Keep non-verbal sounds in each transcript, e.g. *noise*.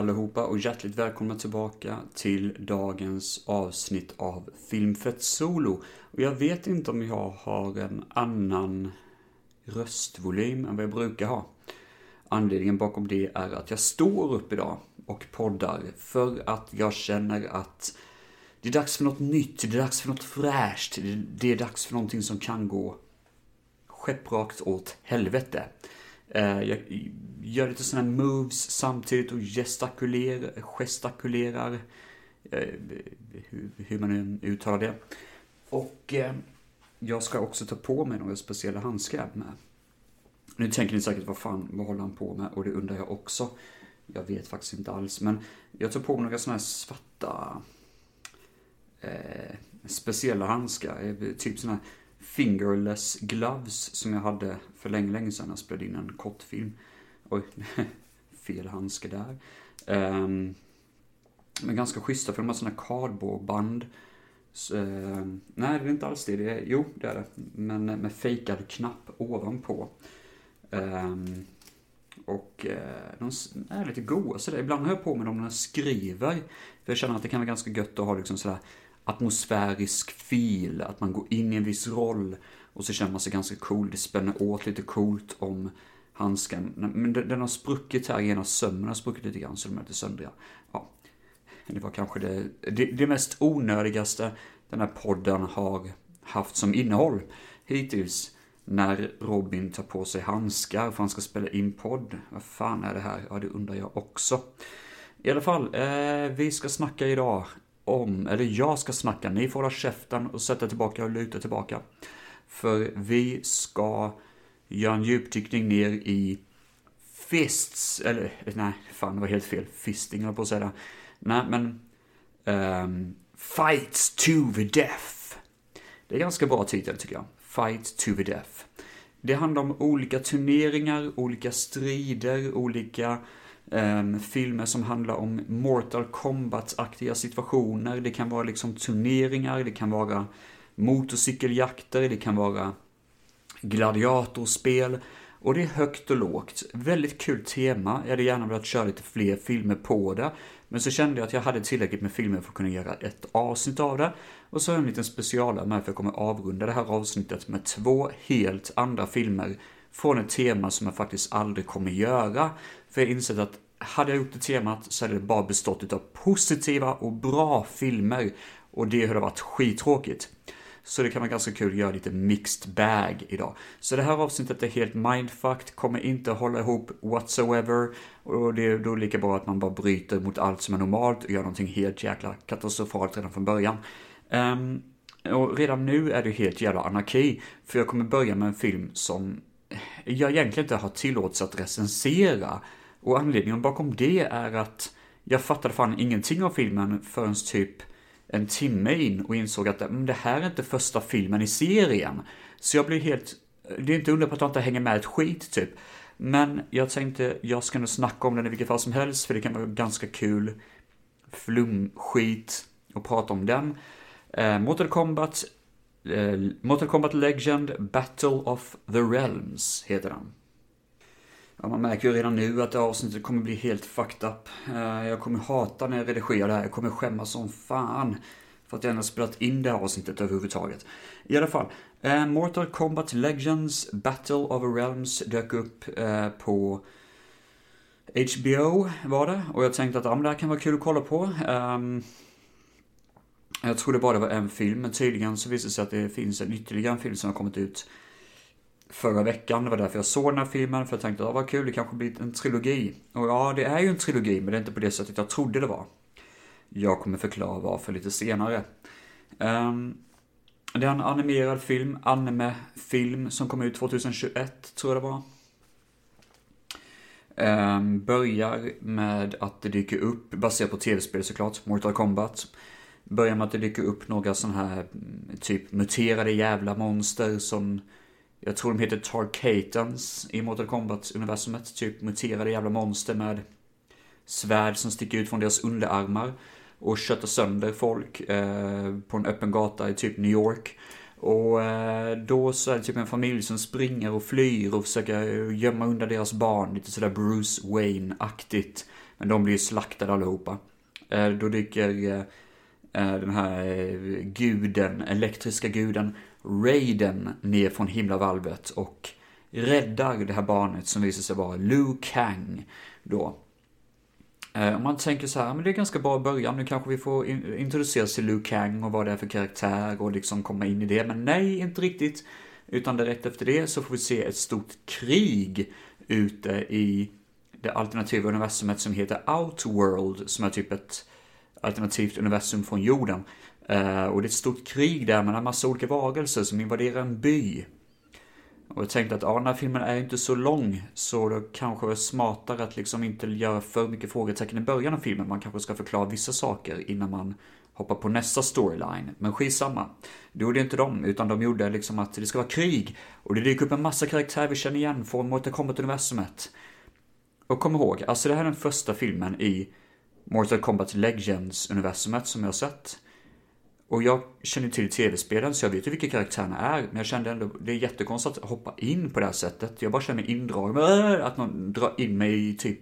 Allihopa och hjärtligt välkomna tillbaka till dagens avsnitt av Filmfett Solo. Och jag vet inte om jag har en annan röstvolym än vad jag brukar ha. Anledningen bakom det är att jag står upp idag och poddar för att jag känner att det är dags för något nytt, det är dags för något fräscht, det är dags för någonting som kan gå skepprakt åt helvete. Eh, jag gör lite sådana moves samtidigt och gestakulerar, gestakulerar eh, hur man nu uttalar det. Och eh, jag ska också ta på mig några speciella handskar med. Nu tänker ni säkert, vad fan, vad håller han på med? Och det undrar jag också. Jag vet faktiskt inte alls, men jag tar på mig några sådana här svarta eh, speciella handskar. Typ sådana här fingerless gloves som jag hade för länge, länge sedan. Jag spelade in en kortfilm. Oj, *laughs* fel handske där. Um, men ganska schyssta för de har sådana cardboardband. Så, uh, ehm, nej, det är inte alls det. det är, jo, det är det. Men med fejkad knapp ovanpå. Um, och uh, de är lite goa sådär. Ibland har jag på mig dem när jag skriver. För jag känner att det kan vara ganska gött att ha liksom sådär atmosfärisk fil, att man går in i en viss roll och så känner man sig ganska cool. Det spänner åt lite coolt om handsken. Men den har spruckit här, ena sömmen har spruckit lite grann så de är lite söndriga. Ja, det var kanske det, det, det mest onödigaste den här podden har haft som innehåll hittills. När Robin tar på sig handskar för han ska spela in podd. Vad fan är det här? Ja, det undrar jag också. I alla fall, eh, vi ska snacka idag om, eller jag ska snacka, ni får hålla käften och sätta tillbaka och luta tillbaka. För vi ska göra en djupdykning ner i fists, eller nej, fan det var helt fel, fisting jag på att säga. Nej, men um, Fights to the Death. Det är ganska bra titel tycker jag. Fight to the Death. Det handlar om olika turneringar, olika strider, olika Ehm, filmer som handlar om Mortal Kombat-aktiga situationer. Det kan vara liksom turneringar, det kan vara motorcykeljakter, det kan vara gladiatorspel. Och det är högt och lågt. Väldigt kul tema. Jag hade gärna velat köra lite fler filmer på det. Men så kände jag att jag hade tillräckligt med filmer för att kunna göra ett avsnitt av det. Och så har jag en liten specialare med för jag kommer avrunda det här avsnittet med två helt andra filmer från ett tema som jag faktiskt aldrig kommer göra. För jag har insett att hade jag gjort det temat så hade det bara bestått av positiva och bra filmer. Och det hade varit skittråkigt. Så det kan vara ganska kul att göra lite mixed bag idag. Så det här avsnittet är helt mindfucked, kommer inte hålla ihop whatsoever. Och det är då lika bra att man bara bryter mot allt som är normalt och gör någonting helt jäkla katastrofalt redan från början. Um, och redan nu är det helt jävla anarki. För jag kommer börja med en film som jag egentligen inte har tillåtelse att recensera. Och anledningen bakom det är att jag fattade fan ingenting av filmen förrän typ en timme in och insåg att men det här är inte första filmen i serien. Så jag blev helt, det är inte undra på att jag inte hänger med ett skit typ. Men jag tänkte, jag ska nog snacka om den i vilket fall som helst, för det kan vara ganska kul flumskit och prata om den. Eh, Mortal Kombat Eh, Mortal Kombat Legend Battle of the Realms heter den. Ja, man märker ju redan nu att det avsnittet kommer bli helt fucked up. Eh, jag kommer hata när jag redigerar det här. Jag kommer skämmas som fan. För att jag ändå spelat in det här avsnittet överhuvudtaget. I alla fall. Eh, Mortal Kombat Legends Battle of the Realms dök upp eh, på HBO var det. Och jag tänkte att ja, det här kan vara kul att kolla på. Ehm, jag trodde bara det var en film, men tydligen så visade det sig att det finns en ytterligare en film som har kommit ut förra veckan. Det var därför jag såg den här filmen, för jag tänkte att vad kul, det kanske blir en trilogi. Och ja, det är ju en trilogi, men det är inte på det sättet jag trodde det var. Jag kommer förklara varför lite senare. Um, det är en animerad film, anime-film, som kom ut 2021, tror jag det var. Um, börjar med att det dyker upp, baserat på tv-spel såklart, Mortal Kombat börjar med att det dyker upp några sådana här mm, typ muterade jävla monster som jag tror de heter Tarkatans i Mortal Kombat-universumet. Typ muterade jävla monster med svärd som sticker ut från deras underarmar och köttar sönder folk eh, på en öppen gata i typ New York. Och eh, då så är det typ en familj som springer och flyr och försöker gömma undan deras barn, lite sådär Bruce Wayne-aktigt. Men de blir ju slaktade allihopa. Eh, då dyker eh, eh, den här eh, guden, elektriska guden, Raiden ner från himlavalvet och räddar det här barnet som visar sig vara Liu Kang då. Eh, om man tänker så här, men det är ganska bra början, nu kanske vi får introduceras till Liu Kang och vad det är för karaktär och liksom komma in i det. Men nej, inte riktigt. Utan direkt efter det så får vi se ett stort krig ute i det alternativa universumet som heter Outworld, som är typ ett alternativt universum från jorden. Eh, och det är ett stort krig där med en massa olika varelser som invaderar en by. Och jag tänkte att ja, den här filmen är inte så lång, så det kanske är smartare att liksom inte göra för mycket frågetecken i början av filmen. Man kanske ska förklara vissa saker innan man hoppar på nästa storyline. Men skitsamma. Det gjorde inte de, utan de gjorde liksom att det ska vara krig. Och det dyker upp en massa karaktärer vi känner igen från Mortal Kombat-universumet. Och kom ihåg, alltså det här är den första filmen i Mortal Kombat Legends-universumet som jag har sett. Och jag känner till tv-spelen så jag vet ju vilka karaktärerna är. Men jag kände ändå, det är jättekonstigt att hoppa in på det här sättet. Jag bara känner mig indragen. Äh! Att någon drar in mig i typ,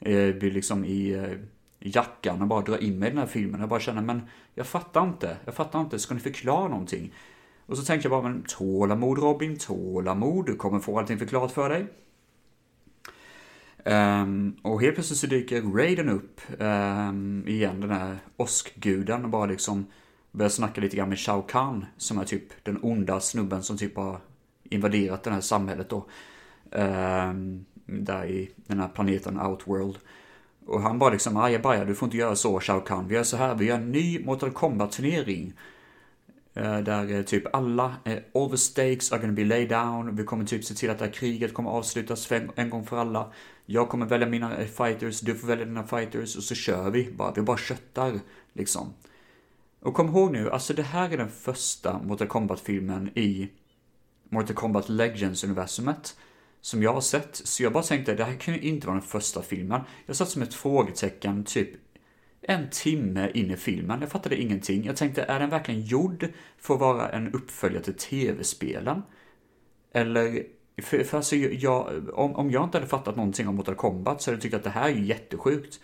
eh, liksom i eh, jackan och bara drar in mig i den här filmen. Jag bara känner, men jag fattar inte. Jag fattar inte. Ska ni förklara någonting? Och så tänkte jag bara, men tålamod Robin, tålamod. Du kommer få allting förklarat för dig. Um, och helt plötsligt så dyker Raiden upp um, igen, den här åskguden och bara liksom börjar snacka lite grann med Shao Kahn, som är typ den onda snubben som typ har invaderat det här samhället då. Um, där i den här planeten Outworld. Och han bara liksom, ajabaja, du får inte göra så Shao Kahn. Vi gör så här, vi gör en ny Mortal Kombat-turnering. Eh, där eh, typ alla, eh, all the stakes are gonna be laid down. Vi kommer typ se till att det här kriget kommer avslutas för en, en gång för alla. Jag kommer välja mina fighters, du får välja dina fighters och så kör vi bara. Vi bara köttar liksom. Och kom ihåg nu, alltså det här är den första Mortal Kombat-filmen i Mortal Kombat Legends-universumet som jag har sett. Så jag bara tänkte, det här kan ju inte vara den första filmen. Jag satt som ett frågetecken typ en timme in i filmen. Jag fattade ingenting. Jag tänkte, är den verkligen gjord för att vara en uppföljare till tv-spelen? Eller, för, för alltså jag, om, om jag inte hade fattat någonting om Mortal Kombat så hade jag tyckt att det här är ju jättesjukt.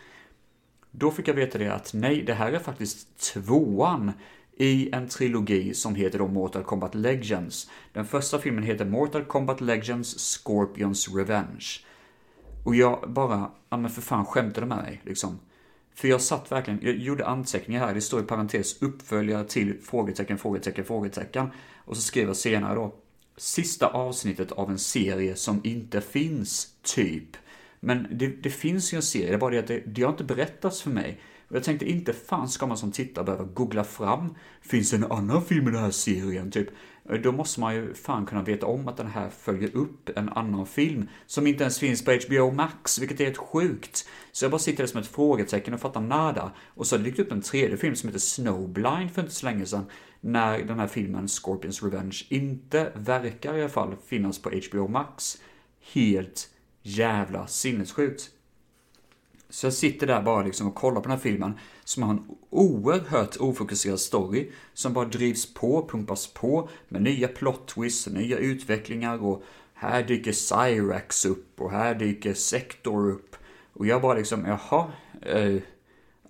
Då fick jag veta det att nej, det här är faktiskt tvåan i en trilogi som heter då Mortal Kombat Legends. Den första filmen heter Mortal Kombat Legends Scorpions Revenge. Och jag bara, ja men för fan skämtade med mig liksom. För jag satt verkligen, jag gjorde anteckningar här, det står i parentes uppföljare till frågetecken, frågetecken, frågetecken. Och så skrev jag senare då, sista avsnittet av en serie som inte finns, typ. Men det, det, finns ju en serie, det är bara det att det, det har inte berättats för mig. Och jag tänkte inte fan ska man som tittare behöva googla fram, finns det en annan film i den här serien? Typ. Då måste man ju fan kunna veta om att den här följer upp en annan film som inte ens finns på HBO Max, vilket är helt sjukt. Så jag bara sitter där som ett frågetecken och fattar nada. Och så har det dykt upp en tredje film som heter Snowblind för inte så länge sedan, när den här filmen Scorpions Revenge inte verkar i alla fall finnas på HBO Max. Helt jävla sinnessjukt. Så jag sitter där bara liksom och kollar på den här filmen som har en oerhört ofokuserad story som bara drivs på, pumpas på med nya plot twists, nya utvecklingar och här dyker Cyrax upp och här dyker Sector upp. Och jag bara liksom, jaha, eh,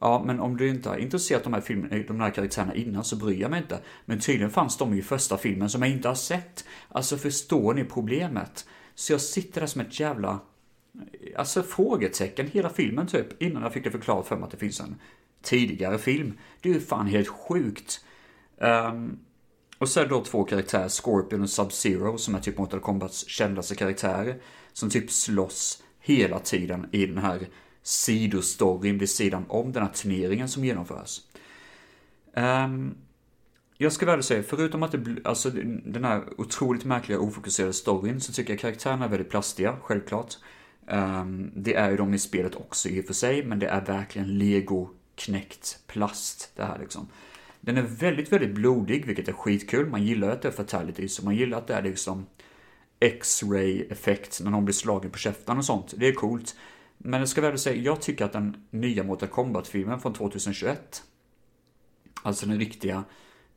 ja men om du inte har intresserat de här, filmen, eh, de här karaktärerna innan så bryr jag mig inte. Men tydligen fanns de i första filmen som jag inte har sett. Alltså förstår ni problemet? Så jag sitter där som ett jävla, alltså frågetecken hela filmen typ, innan jag fick det förklarat för mig att det finns en tidigare film. Det är ju fan helt sjukt. Um, och så är det då två karaktärer, Scorpion och Sub-Zero, som är typ Mortal Kombats kändaste karaktärer. Som typ slåss hela tiden i den här sidostoryn vid sidan om den här turneringen som genomförs. Um, jag ska väl säga, förutom att det, alltså den här otroligt märkliga ofokuserade storyn så tycker jag karaktärerna är väldigt plastiga, självklart. Um, det är ju de i spelet också i och för sig, men det är verkligen lego knäckt plast det här liksom. Den är väldigt, väldigt blodig, vilket är skitkul. Man gillar att det är fatality, så man gillar att det är liksom X-ray effekt när någon blir slagen på käften och sånt. Det är coolt. Men jag ska väl säga, jag tycker att den nya Mortal Kombat-filmen från 2021, alltså den riktiga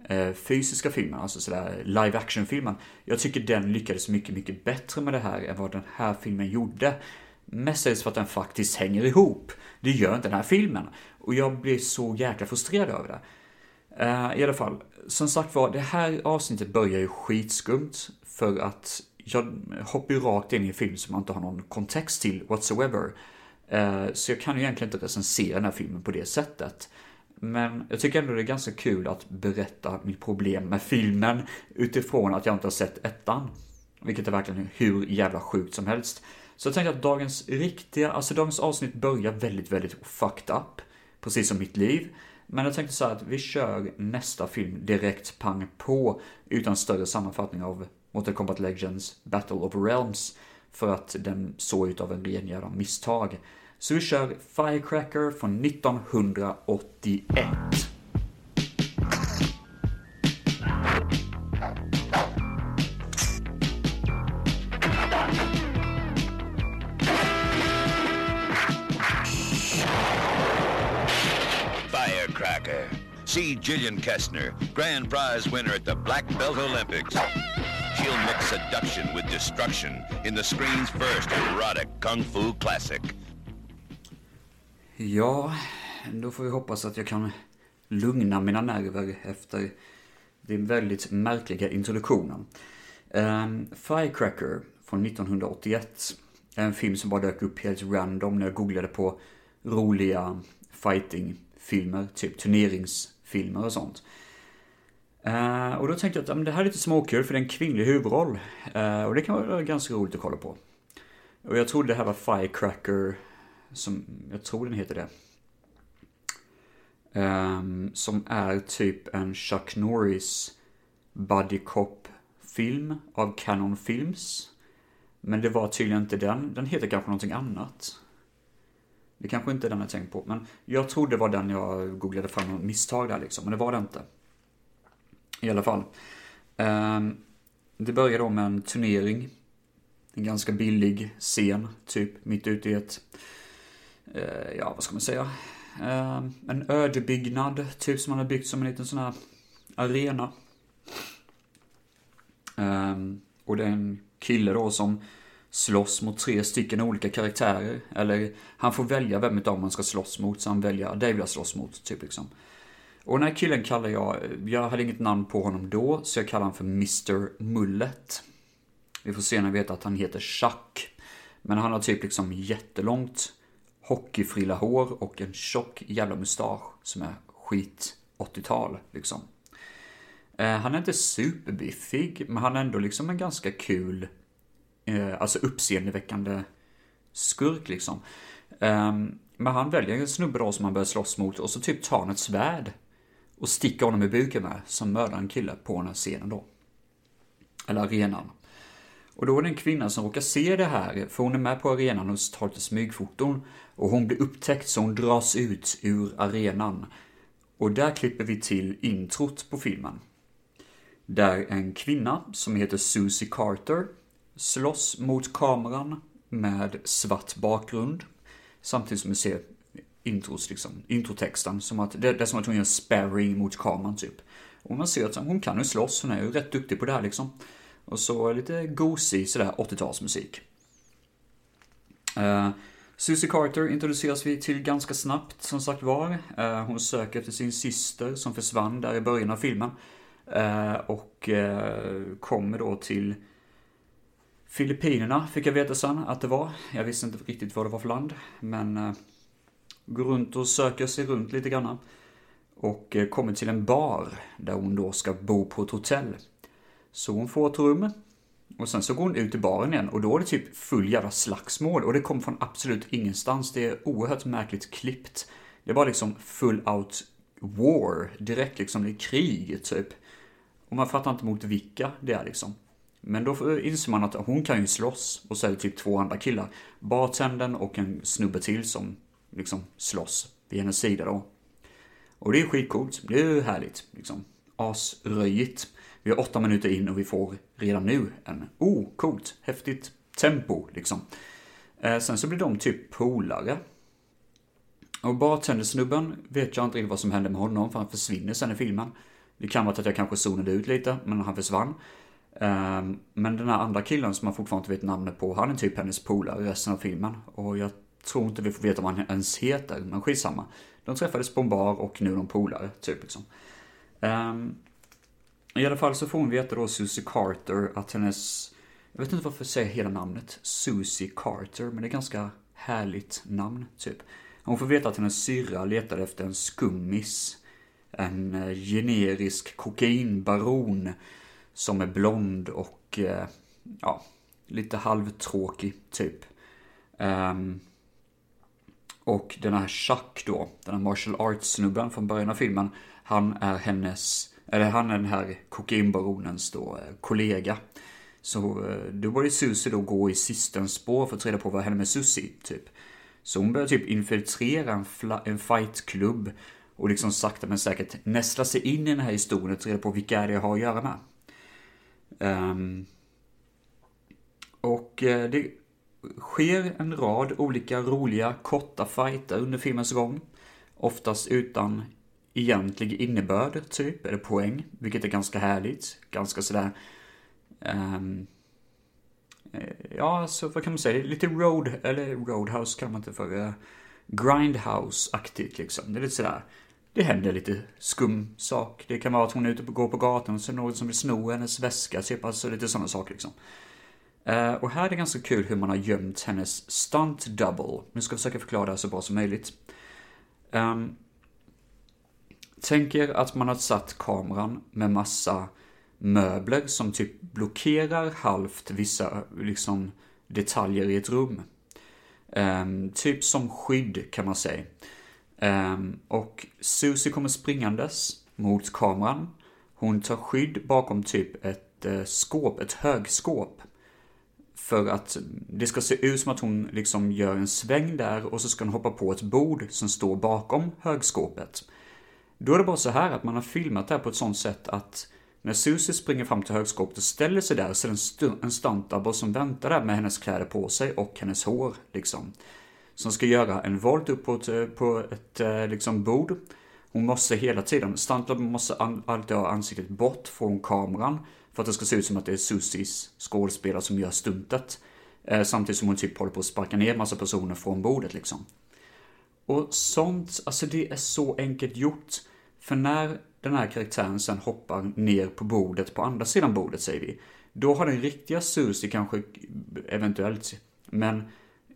Eh, fysiska filmen, alltså sådär live action-filmen. Jag tycker den lyckades mycket, mycket bättre med det här än vad den här filmen gjorde. Mestadels för att den faktiskt hänger ihop. Det gör inte den här filmen. Och jag blir så jäkla frustrerad över det. Uh, I alla fall, som sagt var, det här avsnittet börjar ju skitskumt för att jag hoppar ju rakt in i en film som man inte har någon kontext till whatsoever. Uh, så jag kan ju egentligen inte recensera den här filmen på det sättet. Men jag tycker ändå det är ganska kul att berätta mitt problem med filmen utifrån att jag inte har sett ettan. Vilket är verkligen hur jävla sjukt som helst. Så jag tänkte att dagens riktiga, alltså dagens avsnitt börjar väldigt, väldigt fucked up. Precis som mitt liv. Men jag tänkte så att vi kör nästa film direkt pang på utan större sammanfattning av Mortal Kombat Legends Battle of Realms. För att den såg ut av en ren jävla misstag. Så vi kör Firecracker från 1981. See Jillian Kestner, grand prize winner at the Black Belt Olympics. She'll mix seduction with destruction in the screen's first erotic kung fu classic. Ja, då får vi hoppas att jag kan lugna mina nerver efter den väldigt märkliga introduktionen. Um, Firecracker från 1981 är en film som bara dök upp helt random när jag googlade på roliga fightingfilmer, typ turneringsfilmer och sånt. Uh, och då tänkte jag att det här är lite småkul för det är en kvinnlig huvudroll. Uh, och det kan vara ganska roligt att kolla på. Och jag trodde det här var Firecracker, som, jag tror den heter det. Um, som är typ en Chuck Norris Buddy Cop-film av Canon Films. Men det var tydligen inte den, den heter kanske någonting annat. Det kanske inte är den jag tänkt på, men jag trodde det var den jag googlade fram av misstag där liksom, men det var det inte. I alla fall. Um, det börjar då med en turnering. En ganska billig scen, typ mitt ute i ett, Eh, ja vad ska man säga, eh, en ödebyggnad, typ som man har byggt som en liten sån här arena. Ehm, och det är en kille då som slåss mot tre stycken olika karaktärer. Eller han får välja vem av dem han ska slåss mot, så han väljer, det vill jag slåss mot, typ liksom. Och den här killen kallar jag, jag hade inget namn på honom då, så jag kallar honom för Mr Mullet. Vi får senare veta att han heter Chuck. Men han har typ liksom jättelångt hockeyfrilla hår och en tjock jävla mustasch som är skit 80-tal liksom. Eh, han är inte superbiffig, men han är ändå liksom en ganska kul eh, alltså uppseendeväckande skurk liksom. Ehm, men han väljer en snubbe då som han börjar slåss mot och så typ tar han ett svärd och sticker honom i buken med, som mördar en kille på den här scenen då. Eller arenan. Och då är det en kvinna som råkar se det här, för hon är med på arenan och tar lite smygfoton. Och hon blir upptäckt så hon dras ut ur arenan. Och där klipper vi till introt på filmen. Där en kvinna som heter Susie Carter slåss mot kameran med svart bakgrund. Samtidigt som vi ser intros, liksom, introtexten. Som att, det, det är som att hon gör sparring mot kameran typ. Och man ser att hon kan ju slåss, hon är ju rätt duktig på det här liksom. Och så lite gosig sådär 80-talsmusik. Uh, eh, Susie Carter introduceras vi till ganska snabbt, som sagt var. Uh, hon söker efter sin syster som försvann där i början av filmen. Uh, och kommer då till Filippinerna fick jag veta sen att det var. Jag visste inte riktigt vad det var för land. Men går runt och söker sig runt lite grann. Och kommer till en bar där hon då ska bo på ett hotell. Så hon får ett rum. Och sen så går hon ut i baren igen och då är det typ full jävla slagsmål. Och det kommer från absolut ingenstans. Det är oerhört märkligt klippt. Det är bara liksom full out war. Direkt liksom, det är krig typ. Och man fattar inte mot vilka det är liksom. Men då inser man att hon kan ju slåss och så är det typ två andra killar. Bartendern och en snubbe till som liksom slåss vid hennes sida då. Och det är skitcoolt. Det är ju härligt. Liksom. Asröjigt. Vi är åtta minuter in och vi får redan nu en, oh, coolt, häftigt tempo liksom. Eh, sen så blir de typ polare. Och bartendersnubben vet jag inte riktigt vad som händer med honom, för han försvinner sen i filmen. Det kan vara att jag kanske zonade ut lite, men han försvann. Ehm, men den här andra killen som man fortfarande inte vet namnet på, han är typ hennes polare resten av filmen. Och jag tror inte vi får veta vad han ens heter, men skitsamma. De träffades på en bar och nu är de polare, typ liksom. Um, i alla fall så får hon veta då, Susie Carter, att hennes... Jag vet inte varför jag säger hela namnet, Susie Carter, men det är ganska härligt namn, typ. Hon får veta att hennes syrra letade efter en skummis. En eh, generisk kokainbaron som är blond och, eh, ja, lite halvtråkig, typ. Um, och den här Chuck då, den här martial arts-snubben från början av filmen, han är hennes, eller han är den här kokainbaronens då eh, kollega. Så eh, då började Susie då gå i systerns spår för att ta reda på vad hände med Susie, typ. Så hon börjar typ infiltrera en, en fightklubb och liksom sakta men säkert nästla sig in i den här historien och ta reda på vilka är det jag har att göra med. Um, och eh, det sker en rad olika roliga korta fighter under filmens gång. Oftast utan egentlig innebörd, typ, eller poäng, vilket är ganska härligt. Ganska sådär... Um, ja, alltså vad kan man säga? Lite road, eller roadhouse kan man inte för. Eh, grindhouse-aktigt liksom. Det är lite sådär. Det händer lite skum sak. Det kan vara att hon är ute och går på gatan och så är det någon som vill sno hennes väska, typ. Alltså lite sådana saker liksom. Uh, och här är det ganska kul hur man har gömt hennes stunt double. Nu ska jag försöka förklara det här så bra som möjligt. Um, tänk er att man har satt kameran med massa möbler som typ blockerar halvt vissa liksom detaljer i ett rum. Um, typ som skydd kan man säga. Um, och Susie kommer springandes mot kameran. Hon tar skydd bakom typ ett uh, skåp, ett högskåp. För att det ska se ut som att hon liksom gör en sväng där och så ska hon hoppa på ett bord som står bakom högskåpet. Då är det bara så här att man har filmat det här på ett sånt sätt att när Susie springer fram till högskåpet och ställer sig där så är det en, en stuntdouble som väntar där med hennes kläder på sig och hennes hår liksom. Som ska göra en volt upp på ett, på ett eh, liksom bord. Hon måste hela tiden, stuntdouble måste alltid ha ansiktet bort från kameran. För att det ska se ut som att det är Susies skådespelare som gör stuntet. Eh, samtidigt som hon typ håller på att sparka ner massa personer från bordet liksom. Och sånt, alltså det är så enkelt gjort. För när den här karaktären sen hoppar ner på bordet, på andra sidan bordet säger vi. Då har den riktiga Susie kanske, eventuellt, men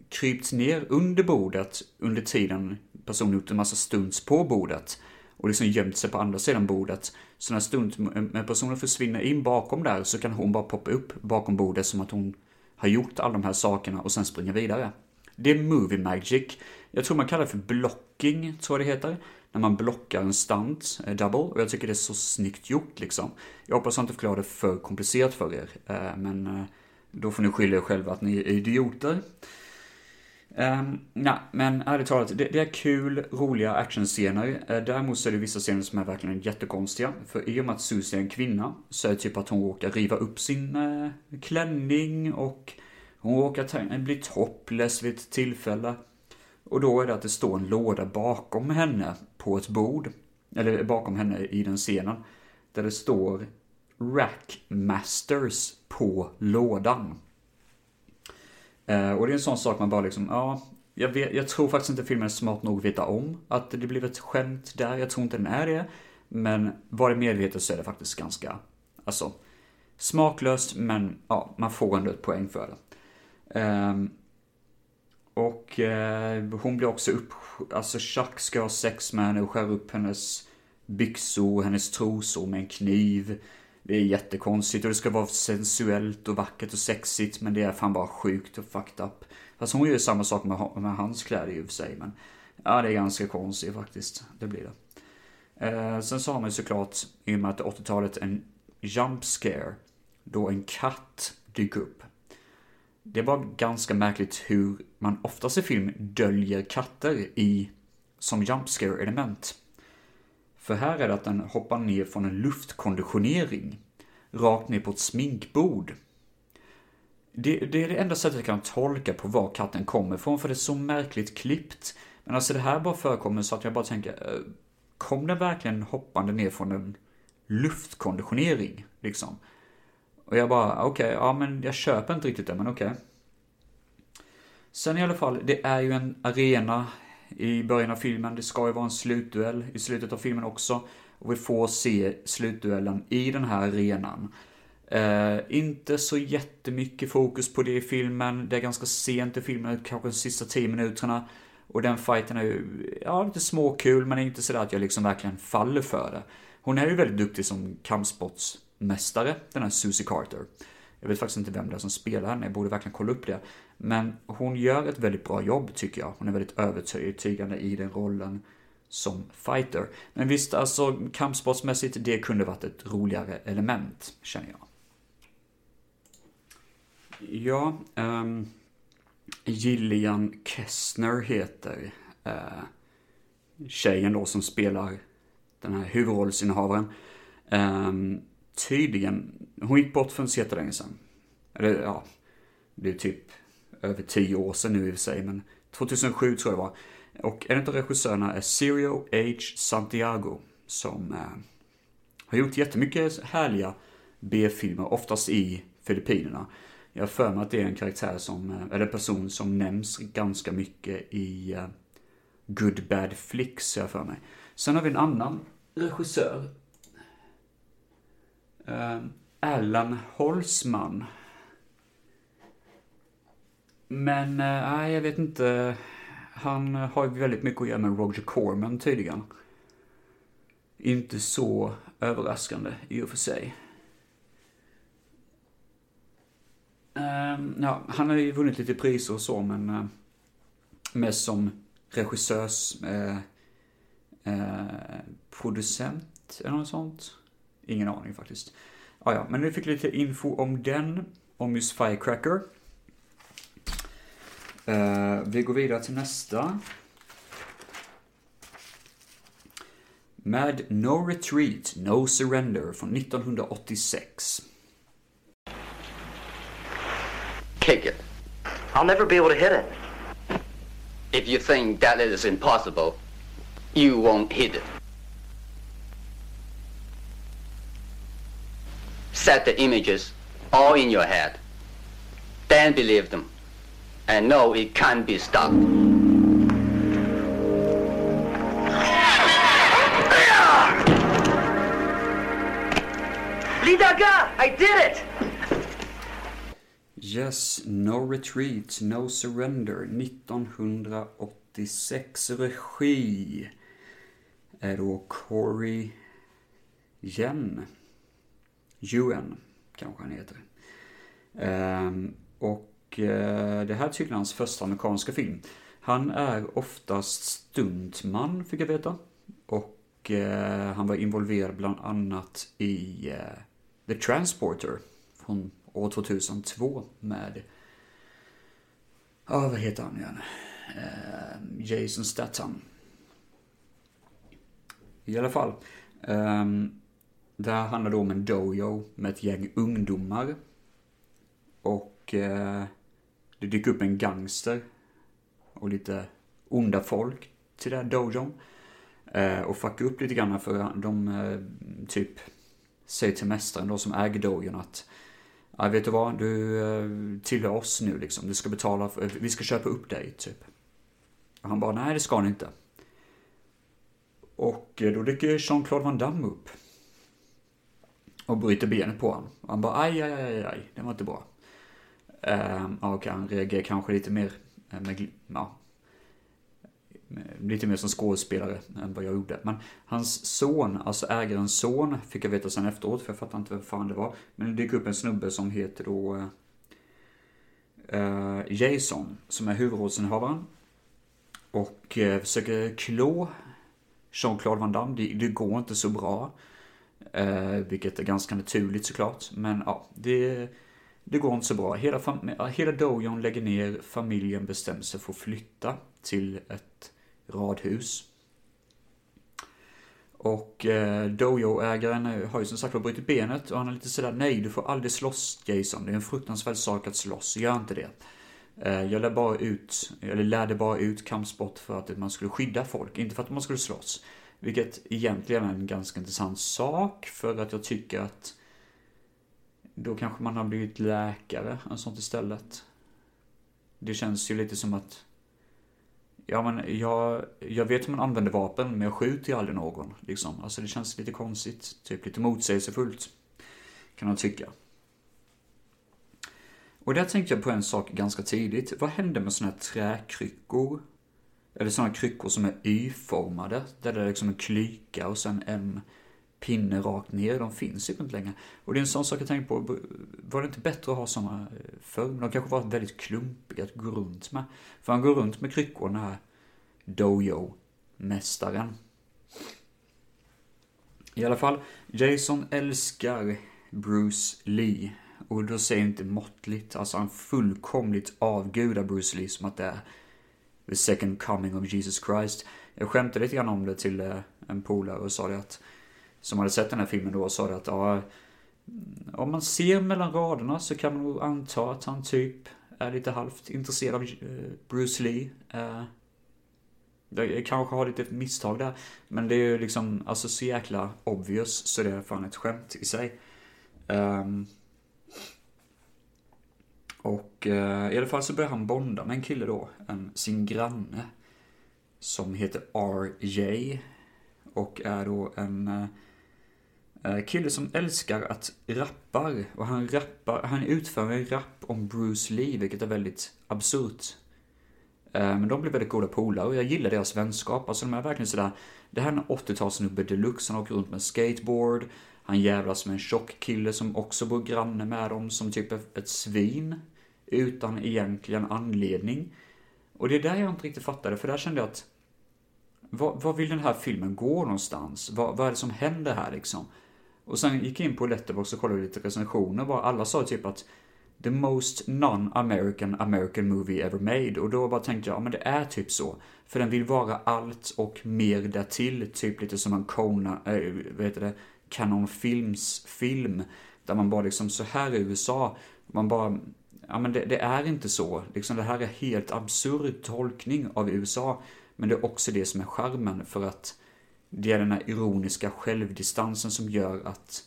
krypt ner under bordet under tiden personen gjort en massa stunts på bordet och liksom gömt sig på andra sidan bordet. Så när stunt med personen försvinner in bakom där så kan hon bara poppa upp bakom bordet som att hon har gjort alla de här sakerna och sen springa vidare. Det är movie magic. Jag tror man kallar det för blocking, tror jag det heter när man blockar en stunt, eh, double, och jag tycker det är så snyggt gjort liksom. Jag hoppas jag inte förklarar det för komplicerat för er, eh, men eh, då får ni skylla er själva att ni är idioter. Ehm, um, nej, men ärligt talat, det, det, är kul, roliga actionscener. Uh, däremot så är det vissa scener som är verkligen jättekonstiga. För i och med att Susie är en kvinna, så är det typ att hon råkar riva upp sin uh, klänning och hon råkar bli topless vid ett tillfälle. Och då är det att det står en låda bakom henne på ett bord. Eller bakom henne i den scenen. Där det står Rackmasters på lådan. Eh, och det är en sån sak man bara liksom, ja, jag, vet, jag tror faktiskt inte filmen är smart nog att veta om att det blev ett skämt där. Jag tror inte den är det. Men var det medvetet så är det faktiskt ganska, alltså, smaklöst men ja, man får ändå ett poäng för det. Um, och eh, hon blir också upp... Alltså Chuck ska ha sex med henne och skär upp hennes byxor, hennes trosor med en kniv. Det är jättekonstigt och det ska vara sensuellt och vackert och sexigt men det är fan bara sjukt och fucked up. Fast hon gör ju samma sak med, med hans kläder i och för sig men... Ja, det är ganska konstigt faktiskt. Det blir det. Eh, sen så har man ju såklart, i och med att 80-talet, en jump scare. Då en katt dyker upp. Det var ganska märkligt hur man oftast i film döljer katter i som jump scare element. För här är det att den hoppar ner från en luftkonditionering rakt ner på ett sminkbord. Det, det, är det enda sättet jag kan tolka på var katten kommer ifrån, för det är så märkligt klippt. Men alltså det här bara förekommer så att jag bara tänker, eh, kom den verkligen hoppande ner från en luftkonditionering, liksom. Och jag bara, okej, okay, ja men jag köper inte riktigt det, men okej. Okay. Sen i alla fall, det är ju en arena i början av filmen. Det ska ju vara en slutduell i slutet av filmen också. Och vi får se slutduellen i den här arenan. Eh, inte så jättemycket fokus på det i filmen. Det är ganska sent i filmen, kanske de sista 10 minuterna. Och den fighten är ju, ja, lite småkul, men inte sådär att jag liksom verkligen faller för det. Hon är ju väldigt duktig som kampsports. Mästare, den här Susie Carter. Jag vet faktiskt inte vem det är som spelar henne, jag borde verkligen kolla upp det. Men hon gör ett väldigt bra jobb tycker jag. Hon är väldigt övertygande i den rollen som fighter. Men visst, alltså kampsportsmässigt, det kunde varit ett roligare element, känner jag. Ja, um, Gillian Kessner heter uh, tjejen då som spelar den här huvudrollsinnehavaren. Um, tydligen, hon gick bort för inte så jättelänge sedan. Eller ja, det är typ över tio år sedan nu i och för sig, men 2007 tror jag det var. Och en av regissörerna är Sirio H. Santiago, som eh, har gjort jättemycket härliga B-filmer, oftast i Filippinerna. Jag har för mig att det är en karaktär som, eh, eller person som nämns ganska mycket i eh, Good Bad Flicks, jag för mig. Sen har vi en annan regissör. Uh, Alan Holzman. Men, eh, nej, uh, jag vet inte. Han har ju väldigt mycket att göra med Roger Corman tydligen. Inte så överraskande i och för sig. Uh, ja, han har ju vunnit lite priser och så, men uh, mest som regissörs, uh, producent eller något sånt. Ingen aning faktiskt. Ah, ja, men nu fick lite info om den, om just Firecracker. Eh, vi går vidare till nästa. Med No Retreat, No Surrender från 1986. kick it. I'll never be able to hit it. If you think that is impossible, you won't hit it. Set the images all in your head. Then believe them. And know it can't be stopped. Lidaga! I did it! Yes, No Retreat, No Surrender 1986 regi är då Corey Yen. Ewan kanske han heter. Ehm, och eh, det här är tydligen hans första amerikanska film. Han är oftast stuntman, fick jag veta. Och eh, han var involverad bland annat i eh, The Transporter från år 2002 med, ja vad heter han igen? Ehm, Jason Statham. I alla fall. Um, det här handlar då om en dojo med ett gäng ungdomar. Och eh, det dyker upp en gangster och lite onda folk till den här dojon. Eh, och fuckar upp lite grann för de eh, typ säger till mästaren då som äger dojon att Ja, vet du vad? Du eh, tillhör oss nu liksom. Du ska betala, för, eh, vi ska köpa upp dig, typ. Och han bara, nej det ska ni inte. Och eh, då dyker Jean-Claude Van Damme upp. Och bryter benet på honom. Och han bara, aj, aj, aj, aj, det var inte bra. Um, och han reagerar kanske lite mer eh, med, ja, lite mer som skådespelare än vad jag gjorde. Men hans son, alltså ägarens son, fick jag veta sen efteråt, för jag fattar inte vem fan det var. Men det dyker upp en snubbe som heter då eh, Jason, som är huvudrollsinnehavaren. Och eh, försöker klå Jean-Claude Van Damme. Det, det, går inte så bra. Eh, vilket är ganska naturligt såklart. Men ja, det, det går inte så bra. Hela, hela dojon lägger ner, familjen bestämmer sig för att flytta till ett radhus. Och eh, Dojo-ägaren har ju som sagt var brutit benet och han är lite sådär nej du får aldrig slåss Jason. Det är en fruktansvärd sak att slåss, gör inte det. Eh, jag lär bara ut, eller lärde bara ut kampsport för att man skulle skydda folk, inte för att man skulle slåss. Vilket egentligen är en ganska intressant sak för att jag tycker att då kanske man har blivit läkare eller sånt istället. Det känns ju lite som att Ja men jag, jag vet hur man använder vapen men jag skjuter ju aldrig någon. Liksom. Alltså det känns lite konstigt. Typ lite motsägelsefullt. Kan man tycka. Och där tänkte jag på en sak ganska tidigt. Vad hände med såna här träkryckor? Eller sådana kryckor som är Y-formade. Där det är liksom en klyka och sen en pinne rakt ner. De finns ju inte längre. Och det är en sån sak jag tänker på. Var det inte bättre att ha sådana förr? Eh, förr? De kanske var väldigt klumpiga att gå runt med. För han går runt med kryckor, den här Dojo-mästaren. I alla fall, Jason älskar Bruce Lee. Och då säger jag inte måttligt, alltså han fullkomligt avgudar Bruce Lee som att det är the second coming of Jesus Christ. Jag skämtade lite grann om det till eh, en polare och sa det att, som hade sett den här filmen då, och sa det att ja, om man ser mellan raderna så kan man nog anta att han typ är lite halvt intresserad av eh, Bruce Lee. Eh, jag kanske har lite misstag där, men det är ju liksom, alltså så jäkla obvious så det är fan ett skämt i sig. Ehm, och eh, i alla fall så börjar han bonda med en kille då, en, sin granne. Som heter RJ. Och är då en eh, eh kille som älskar att rappar. Och han rappar, han utför en rap om Bruce Lee, vilket är väldigt absurt. Eh, men de blir väldigt goda polare och jag gillar deras vänskap. Alltså de är verkligen sådär, det här är en 80-talsnubbe deluxe, han åker runt med skateboard. Han jävlas med en tjock kille som också bor granne med dem, som typ är ett svin utan egentligen anledning. Och det är där jag inte riktigt fattade, för där kände jag att vad, vad vill den här filmen gå någonstans? Vad, vad är det som händer här liksom? Och sen gick jag in på Letterboxd och kollade lite recensioner bara alla sa typ att the most non-American American movie ever made. Och då bara tänkte jag, ja men det är typ så. För den vill vara allt och mer därtill, typ lite som en Kona, äh, vad heter det, Canon Films film. Där man bara liksom, så här i USA, man bara ja men det, det, är inte så. Liksom det här är helt absurd tolkning av USA. Men det är också det som är charmen för att det är den här ironiska självdistansen som gör att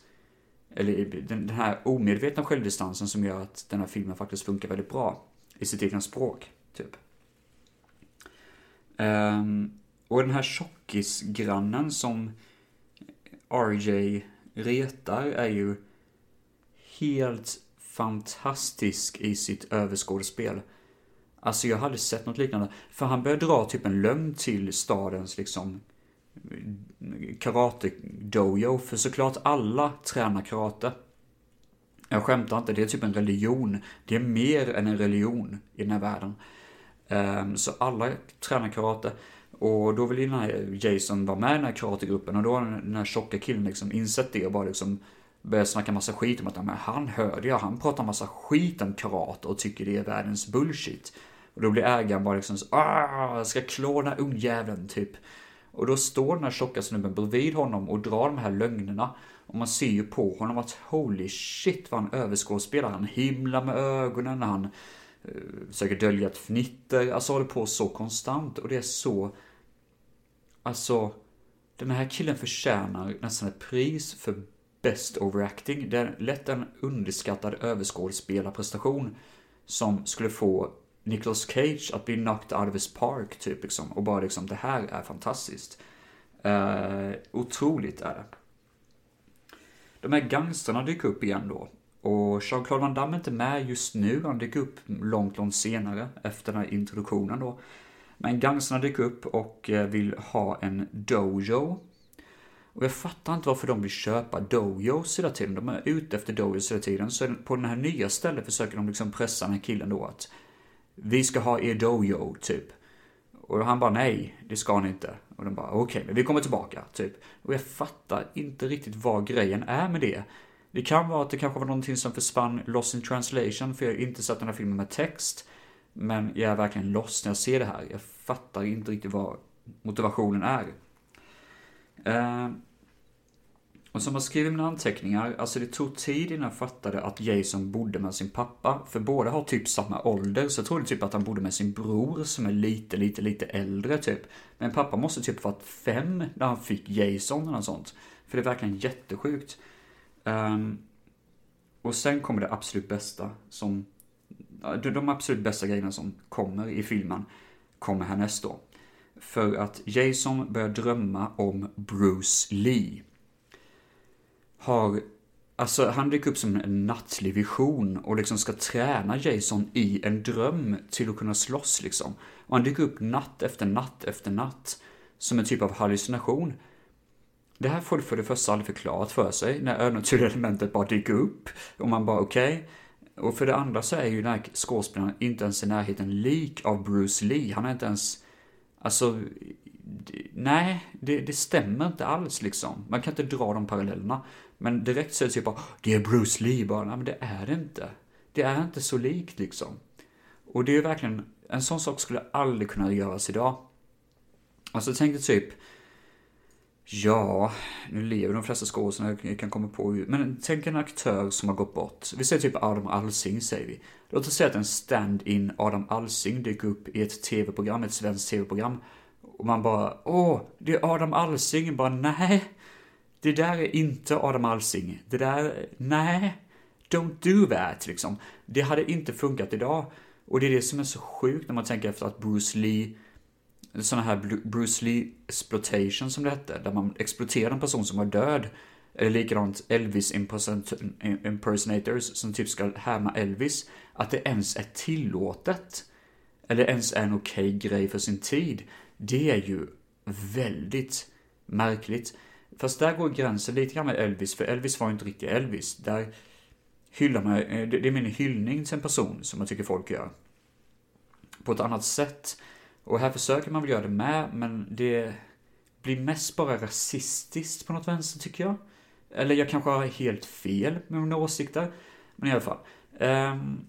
eller den, här omedvetna självdistansen som gör att den här filmen faktiskt funkar väldigt bra i sitt egna språk, typ. Um, och den här tjockisgrannen som RJ retar är ju helt fantastisk i sitt överskådespel. Alltså jag hade sett något liknande. För han börjar dra typ en lögn till stadens liksom karate dojo. För såklart alla tränar karate. Jag skämtar inte, det är typ en religion. Det är mer än en religion i den här världen. Ehm, så alla tränar karate. Och då vill ju den här Jason vara med i den här karategruppen och då har den här tjocka killen liksom insett det och bara liksom börjar snacka massa skit om att men han hörde jag, han pratar massa skit om karate och tycker det är världens bullshit. Och då blir ägaren bara liksom så, ah, jag ska klona ungjäveln typ. Och då står den här tjocka snubben bredvid honom och drar de här lögnerna. Och man ser ju på honom att holy shit vad han överskådespelar. Han himlar med ögonen, han uh, försöker dölja ett fnitter. Alltså håller på så konstant och det är så... Alltså, den här killen förtjänar nästan ett pris för Best Overacting. Det är lätt en underskattad överskådespelarprestation som skulle få Nicolas Cage att bli knocked out of his park, typ liksom. Och bara liksom, det här är fantastiskt. Eh, otroligt är det. De här gangstrarna dyker upp igen då. Och Jean-Claude Van Damme är inte med just nu, han dyker upp långt, långt senare efter den här introduktionen då. Men gangstrarna dyker upp och eh, vill ha en dojo och jag fattar inte varför de vill köpa dojos hela tiden. De är ute efter dojos hela tiden. Så på den här nya stället försöker de liksom pressa den här killen då att vi ska ha er dojo, typ. Och han bara nej, det ska ni inte. Och de bara okej, okay, men vi kommer tillbaka, typ. Och jag fattar inte riktigt vad grejen är med det. Det kan vara att det kanske var någonting som försvann lost in translation, för jag har inte sett den här filmen med text. Men jag är verkligen lost när jag ser det här. Jag fattar inte riktigt vad motivationen är. Uh, och som jag skrev i mina anteckningar, alltså det tog tid innan jag fattade att Jason bodde med sin pappa. För båda har typ samma ålder, så jag trodde typ att han bodde med sin bror som är lite, lite, lite äldre typ. Men pappa måste typ varit fem när han fick Jason eller något sånt. För det är verkligen jättesjukt. Um, och sen kommer det absolut bästa som, de absolut bästa grejerna som kommer i filmen kommer härnäst då. För att Jason börjar drömma om Bruce Lee har Alltså han dyker upp som en nattlig vision och liksom ska träna Jason i en dröm till att kunna slåss liksom. Och han dyker upp natt efter natt efter natt. Som en typ av hallucination. Det här får du för det första aldrig förklarat för sig när övernaturliga elementet bara dyker upp. Och man bara okej. Okay. Och för det andra så är ju den här skådespelaren inte ens i närheten lik av Bruce Lee. Han är inte ens, alltså, nej, det, det stämmer inte alls liksom. Man kan inte dra de parallellerna. Men direkt så är det typ bara, det är Bruce Lee bara. Nej, men det är det inte. Det är inte så likt liksom. Och det är verkligen, en sån sak skulle aldrig kunna göras idag. Alltså tänk dig typ, ja, nu lever de flesta skådespelarna jag kan komma på, men tänk en aktör som har gått bort. Vi säger typ Adam Alsing säger vi. Låt oss säga att en stand-in Adam Alsing dyker upp i ett tv-program, ett svenskt tv-program. Och man bara, åh, det är Adam Alsing. Bara, nej, det där är inte Adam Alsing. Det där, nej. Don't do that, liksom. Det hade inte funkat idag. Och det är det som är så sjukt när man tänker efter att Bruce Lee, sådana här Bruce Lee exploitation som det hette, där man exploaterar en person som var död. Eller likadant Elvis impersonators som typ ska härma Elvis. Att det ens är tillåtet. Eller ens är en okej okay grej för sin tid. Det är ju väldigt märkligt. Fast där går gränsen lite grann med Elvis, för Elvis var ju inte riktigt Elvis. Där hyllar man, eh, det är min hyllning till en person som jag tycker folk gör. På ett annat sätt. Och här försöker man väl göra det med, men det blir mest bara rasistiskt på något vänster tycker jag. Eller jag kanske har helt fel med mina åsikter. Men i alla fall. Um,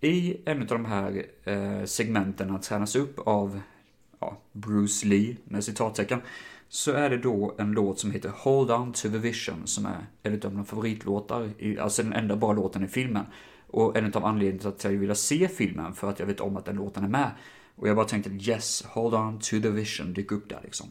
I en av de här uh, segmenten tränas upp av ja, Bruce Lee, med citattecken, så är det då en låt som heter Hold On To The Vision som är en av mina favoritlåtar, alltså den enda bra låten i filmen. Och en av anledningarna till att jag ville se filmen för att jag vet om att den låten är med. Och jag bara tänkte yes, Hold On To The Vision dyker upp där liksom.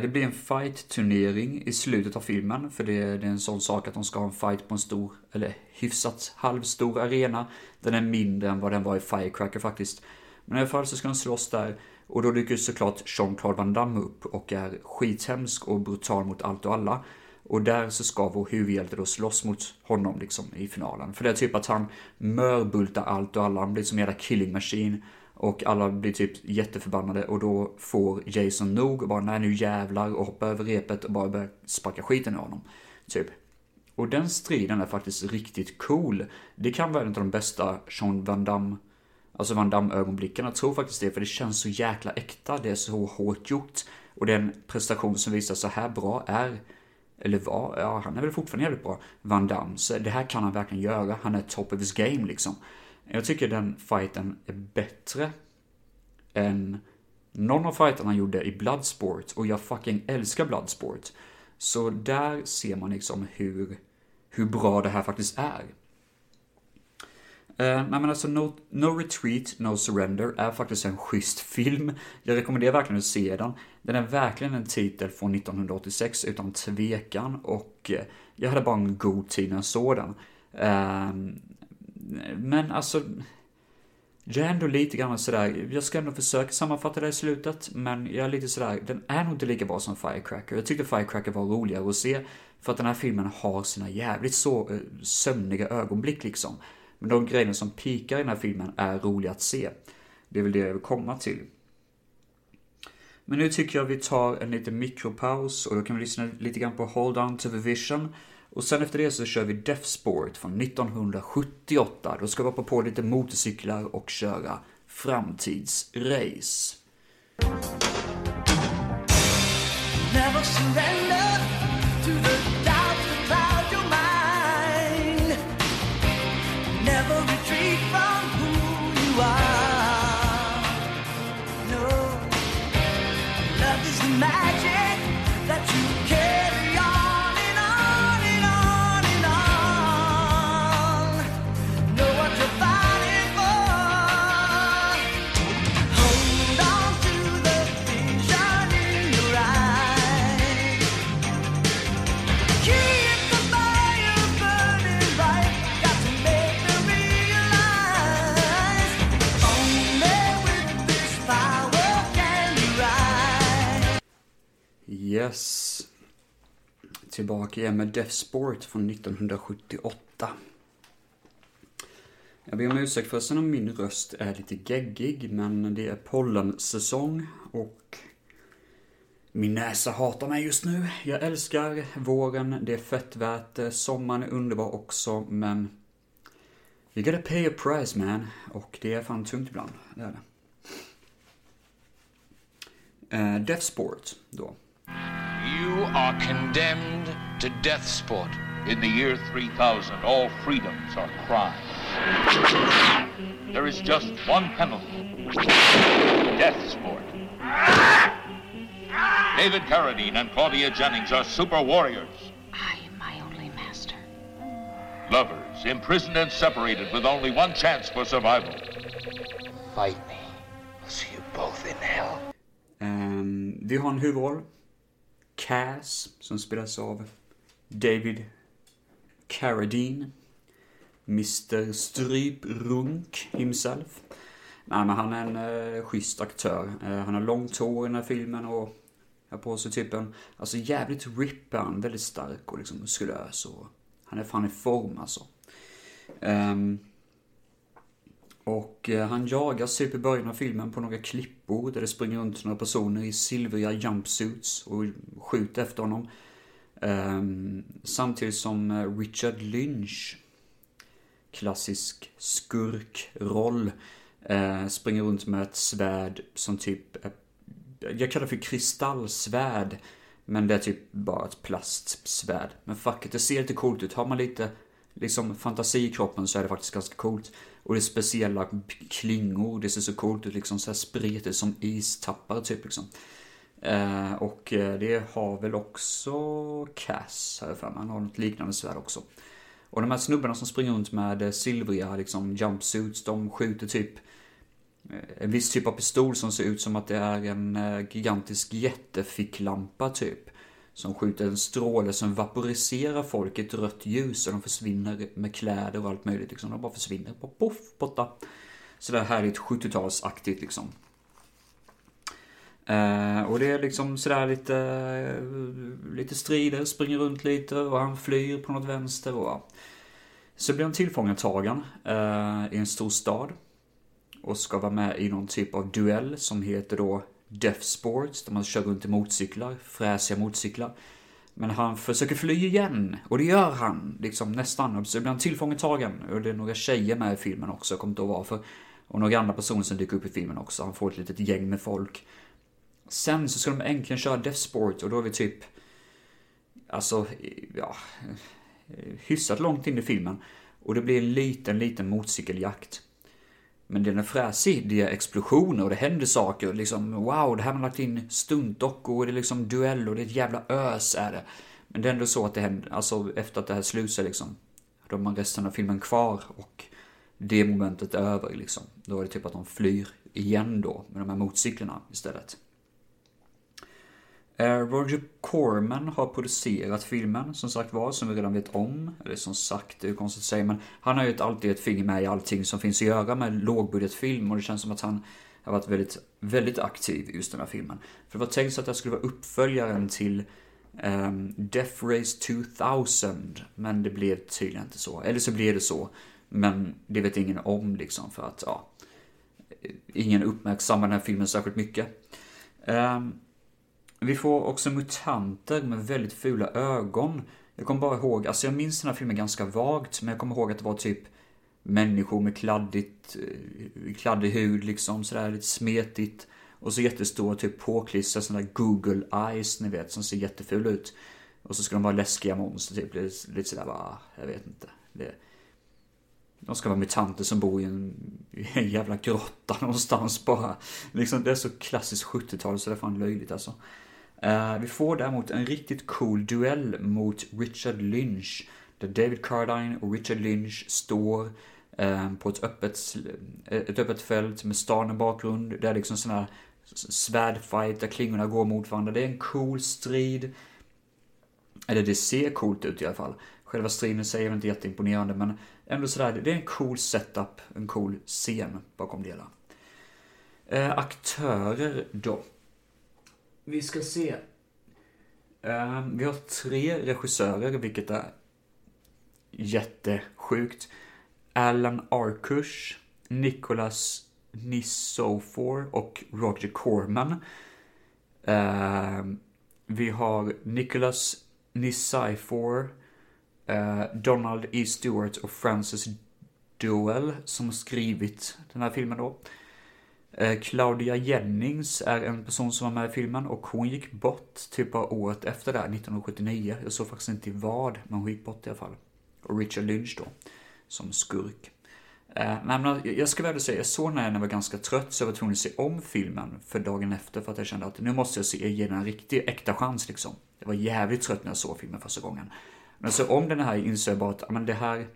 Det blir en fight-turnering i slutet av filmen, för det är, det är en sån sak att de ska ha en fight på en stor, eller hyfsat halvstor arena. Den är mindre än vad den var i Firecracker faktiskt. Men i alla fall så ska de slåss där, och då dyker såklart Jean-Claude Van Damme upp och är skithemsk och brutal mot allt och alla. Och där så ska vår huvudhjälte då slåss mot honom liksom i finalen. För det är typ att han mörbultar allt och alla, han blir som en jävla killing machine. Och alla blir typ jätteförbannade och då får Jason nog och bara nej nu jävlar och hoppar över repet och bara börjar sparka skiten i honom. Typ. Och den striden är faktiskt riktigt cool. Det kan vara en av de bästa Sean Van Damme, alltså Van Damme ögonblicken. Jag tror faktiskt det, för det känns så jäkla äkta. Det är så hårt gjort. Och det är en prestation som visar så här bra är, eller var, ja han är väl fortfarande jävligt bra, Van Damme. Så det här kan han verkligen göra. Han är top of his game liksom. Jag tycker den fighten är bättre än någon av fighterna gjorde i Bloodsport och jag fucking älskar Bloodsport. Så där ser man liksom hur, hur bra det här faktiskt är. Uh, nej men alltså no, no Retreat, No Surrender är faktiskt en schysst film. Jag rekommenderar verkligen att se den. Den är verkligen en titel från 1986 utan tvekan och eh, jag hade bara en god tid när jag såg den. Uh, men alltså, jag är ändå lite grann sådär, jag ska ändå försöka sammanfatta det i slutet, men jag är lite sådär, den är nog inte lika bra som Firecracker. Jag tyckte Firecracker var roligare att se, för att den här filmen har sina jävligt så eh, sömniga ögonblick liksom. Men de grejerna som pikar i den här filmen är roliga att se. Det är väl det jag vill komma till. Men nu tycker jag vi tar en liten mikropaus och då kan vi lyssna lite grann på Hold On To The Vision. Och sen efter det så kör vi Death Sport från 1978. Då ska vi hoppa på lite motorcyklar och köra framtidsrace. Never surrender Yes. Tillbaka igen med Death Sport från 1978. Jag ber om ursäkt förresten om min röst är lite geggig, men det är pollensäsong och min näsa hatar mig just nu. Jag älskar våren, det är fett värt sommaren är underbar också, men you gotta pay a price man. Och det är fan tungt ibland, det är det. Uh, Death Sport, då. You are condemned to death sport. In the year 3000, all freedoms are crime. There is just one penalty death sport. David Carradine and Claudia Jennings are super warriors, I am my only master. lovers, imprisoned and separated with only one chance for survival. Fight me. I'll see you both in hell. Ehm, vi har en huvudroll. Cass, som spelas av David Carradine. Mr Stryprunk himself. Nej, men han är en eh, schysst aktör. Eh, han har långt hår i den här filmen och har på sig typ en, alltså jävligt rippan, han, väldigt stark och liksom muskulös och han är fan i form alltså. Um, och eh, han jagas typ i början av filmen på några klippor där det springer runt några personer i silvriga jumpsuits och skjuter efter honom. Ehm, samtidigt som eh, Richard Lynch, klassisk skurkroll, eh, springer runt med ett svärd som typ, jag kallar det för kristallsvärd. Men det är typ bara ett plastsvärd. Men fuck it, det ser lite coolt ut. Har man lite liksom fantasi i kroppen så är det faktiskt ganska coolt. Och det är speciella klingor, det ser så coolt ut liksom så här spretigt som istappar typ liksom. Eh, och eh, det har väl också Cass, har jag för mig. Han har något liknande svärd också. Och de här snubbarna som springer runt med eh, silvriga liksom jumpsuits, de skjuter typ eh, en viss typ av pistol som ser ut som att det är en gigantisk jätteficklampa typ. Som skjuter en stråle som vaporiserar folk i ett rött ljus och de försvinner med kläder och allt möjligt liksom. De bara försvinner. På poff, borta. Sådär härligt 70-talsaktigt liksom. Eh, och det är liksom sådär lite, eh, lite strider, springer runt lite och han flyr på något vänster och. Så blir han tillfångatagen eh, i en stor stad. Och ska vara med i någon typ av duell som heter då Death Sports, där man kör runt i motorcyklar, fräsiga motorcyklar. Men han försöker fly igen, och det gör han, liksom nästan. Så blir han tillfångatagen, och det är några tjejer med i filmen också, jag kommer inte ihåg varför. Och några andra personer som dyker upp i filmen också, han får ett litet gäng med folk. Sen så ska de äntligen köra Death Sport, och då är vi typ, alltså, ja, hyfsat långt in i filmen. Och det blir en liten, liten motorcykeljakt. Men den är fräsig, det är explosioner och det händer saker. Liksom, wow, det här har man lagt in stuntdockor och det är liksom duell och det är ett jävla ös är det. Men det är ändå så att det händer, alltså efter att det här slutar liksom. Då har man resten av filmen kvar och det momentet är över liksom. Då är det typ att de flyr igen då med de här motorcyklarna istället. Eh, Roger Corman har producerat filmen, som sagt var, som vi redan vet om. Eller som sagt, det är konstigt att säga, men han har ju alltid ett finger med i allting som finns att göra med lågbudgetfilm och det känns som att han har varit väldigt, väldigt aktiv i just den här filmen. För det var tänkt så att det skulle vara uppföljaren till um, Death Race 2000, men det blev tydligen inte så. Eller så blev det så, men det vet ingen om liksom för att, ja, ingen uppmärksammar den här filmen särskilt mycket. Um, vi får också mutanter med väldigt fula ögon. Jag kommer bara ihåg, alltså jag minns den här filmen ganska vagt, men jag kommer ihåg att det var typ människor med kladdigt, eh, kladdig hud liksom, sådär lite smetigt. Och så jättestora typ påklistrade sådana där Google Eyes, ni vet, som ser jättefula ut. Och så ska de vara läskiga monster, typ. Lite, lite sådär bara, jag vet inte. Det, de ska vara mutanter som bor i en, i en jävla grotta *laughs* någonstans bara. Liksom, det är så klassiskt 70-tal så det är fan löjligt alltså. Uh, vi får däremot en riktigt cool duell mot Richard Lynch. Där David Cardine och Richard Lynch står uh, på ett öppet, eh, ett öppet fält med staden i bakgrund. Det är liksom sån här svärdfight där klingorna går mot varandra. Det är en cool strid. Eller det ser coolt ut i alla fall. Själva striden säger jag inte jätteimponerande men ändå sådär, det är en cool setup, en cool scen bakom det hela. Eh, aktörer då. Vi ska se. Uh, vi har tre regissörer, vilket är jättesjukt. Alan Arkush, Nicholas Nisofor och Roger Corman. Uh, vi har Nicholas Nissofor, uh, eh, Donald E. Stewart och Francis Duell som har skrivit den här filmen då. Eh, Claudia Jennings är en person som var med i filmen och hon gick bort typ av året efter det, 1979. Jag såg faktiskt inte i vad, men hon gick bort i alla fall. Och Richard Lynch då, som skurk. Eh, nej, men jag ska väl säga, jag såg den här när jag var ganska trött så jag var tvungen att se om filmen för dagen efter för att jag kände att nu måste jag se, ge den en riktig äkta chans liksom. Jag var jävligt trött när jag såg filmen första gången. Men så om den här insåg jag bara att, men det här,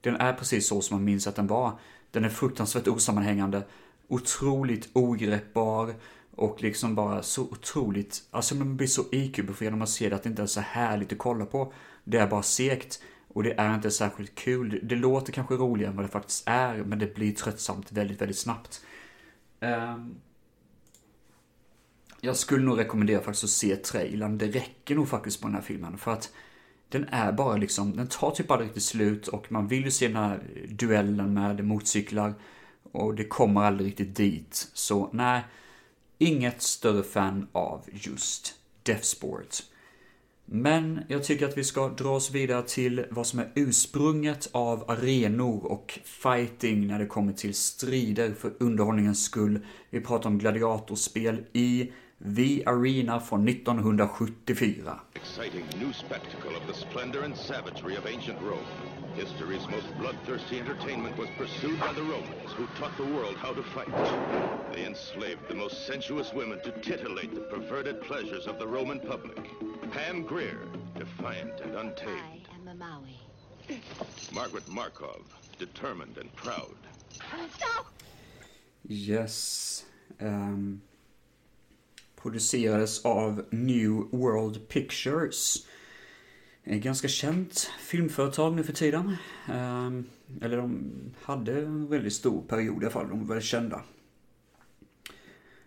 den är precis så som man minns att den var. Den är fruktansvärt osammanhängande otroligt ogreppbar och liksom bara så otroligt, alltså man blir så IQ-befriad när man ser att det inte är så härligt att kolla på. Det är bara segt och det är inte särskilt kul. Det låter kanske roligare än vad det faktiskt är, men det blir tröttsamt väldigt, väldigt snabbt. Um, jag skulle nog rekommendera faktiskt att se trailern. Det räcker nog faktiskt på den här filmen för att den är bara liksom, den tar typ aldrig riktigt slut och man vill ju se den här duellen med motorcyklar och det kommer aldrig riktigt dit. Så nej, inget större fan av just Deathsport. Men jag tycker att vi ska dra oss vidare till vad som är ursprunget av arenor och fighting när det kommer till strider för underhållningens skull. Vi pratar om gladiatorspel i The Arena från 1974. Exciting new spectacle of the splendor and savagery of ancient Rome. History's most bloodthirsty entertainment was pursued by the Romans, who taught the world how to fight. They enslaved the most sensuous women to titillate the perverted pleasures of the Roman public. Pam Greer, defiant and untamed. I am a Maui. Margaret Markov, determined and proud. Stop! Yes. Um, producerades av New World Pictures. Ett ganska känt filmföretag nu för tiden. Ehm, eller de hade en väldigt stor period i alla fall, de var väldigt kända.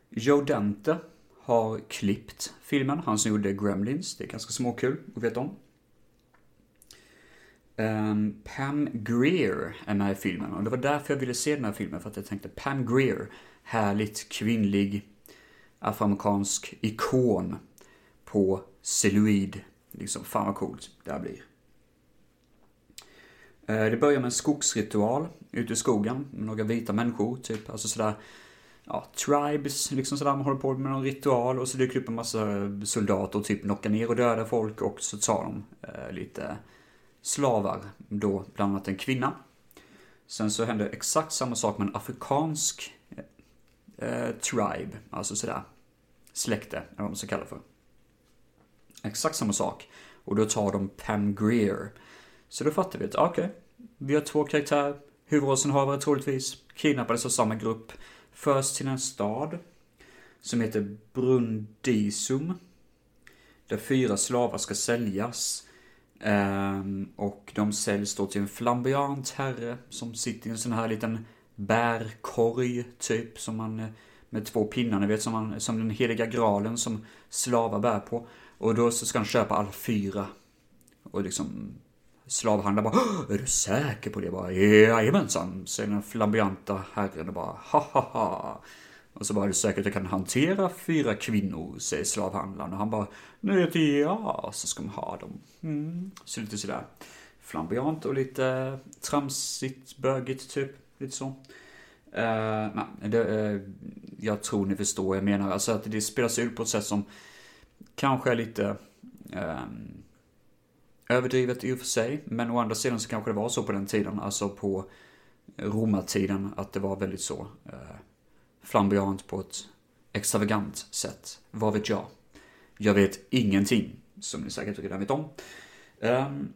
Joe Dante har klippt filmen, han som gjorde Gremlins, det är ganska småkul att veta om. Um, Pam Greer är med i filmen och det var därför jag ville se den här filmen för att jag tänkte Pam Greer, härligt kvinnlig afroamerikansk ikon på celluloid. Liksom, fan vad coolt det här blir. Eh, det börjar med en skogsritual ute i skogen med några vita människor, typ. Alltså sådär, ja, tribes, liksom sådär. Man håller på med någon ritual och så dyker det upp en massa soldater och typ knockar ner och dödar folk och så tar de eh, lite slavar, då bland annat en kvinna. Sen så händer exakt samma sak med en afrikansk eh, tribe, alltså sådär släkte, eller vad man ska kalla det för. Exakt samma sak. Och då tar de Pam Greer. Så då fattar vi att, ah, okej, okay, vi har två karaktärer, huvudrollsinnehavare troligtvis, kidnappades av samma grupp, förs till en stad som heter Brundisum. där fyra slavar ska säljas. Ehm, och de säljs då till en flamboyant herre som sitter i en sån här liten bärkorg, typ, som man, eh, med två pinnar, ni vet, som, man, som den heliga graalen som slavar bär på. Och då så ska han köpa alla fyra. Och liksom slavhandlaren bara Är du säker på det? Bara, Jajamensan, säger den flamboyanta herren och bara ha ha ha. Och så bara, är du säker att jag kan hantera fyra kvinnor? Säger slavhandlaren. Och han bara, nej, ja, så ska man ha dem. Mm. Så lite sådär flamboyant och lite tramsigt, bögigt typ. Lite så. Uh, nej, det, uh, jag tror ni förstår vad jag menar. Alltså att det spelas ut på ett sätt som kanske är lite um, överdrivet i och för sig. Men å andra sidan så kanske det var så på den tiden. Alltså på romartiden. Att det var väldigt så. Uh, flamboyant på ett extravagant sätt. Vad vet jag? Jag vet ingenting, som ni säkert redan vet om. Um,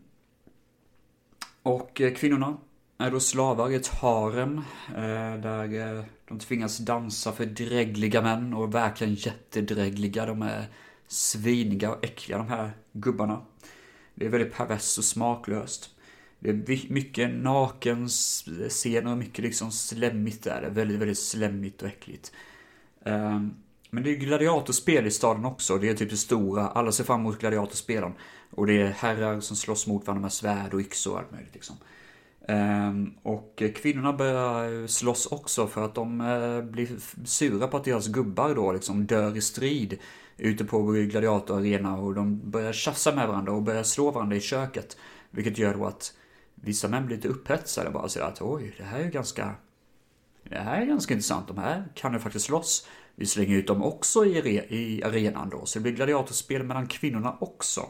och kvinnorna är då slavar i ett harem eh, där eh, de tvingas dansa för drägliga män och verkligen jättedrägliga. De är sviniga och äckliga de här gubbarna. Det är väldigt perverst och smaklöst. Det är mycket nakenscener och mycket liksom slemmigt där. Det är väldigt, väldigt slemmigt och äckligt. Eh, men det är gladiatorspel i staden också. Det är typ det stora. Alla ser fram emot gladiatorspelen. Och det är herrar som slåss mot varandra med svärd och yxor och allt möjligt liksom. Ehm, och kvinnorna börjar slåss också för att de eh, blir sura på att deras gubbar då liksom dör i strid ute på gladiatorarena och de börjar tjafsa med varandra och börjar slå varandra i köket. Vilket gör då att vissa män blir lite upphetsade bara säger att oj, det här är ganska det här är ganska intressant, de här kan ju faktiskt slåss. Vi slänger ut dem också i, i arenan då, så det blir gladiatorspel mellan kvinnorna också.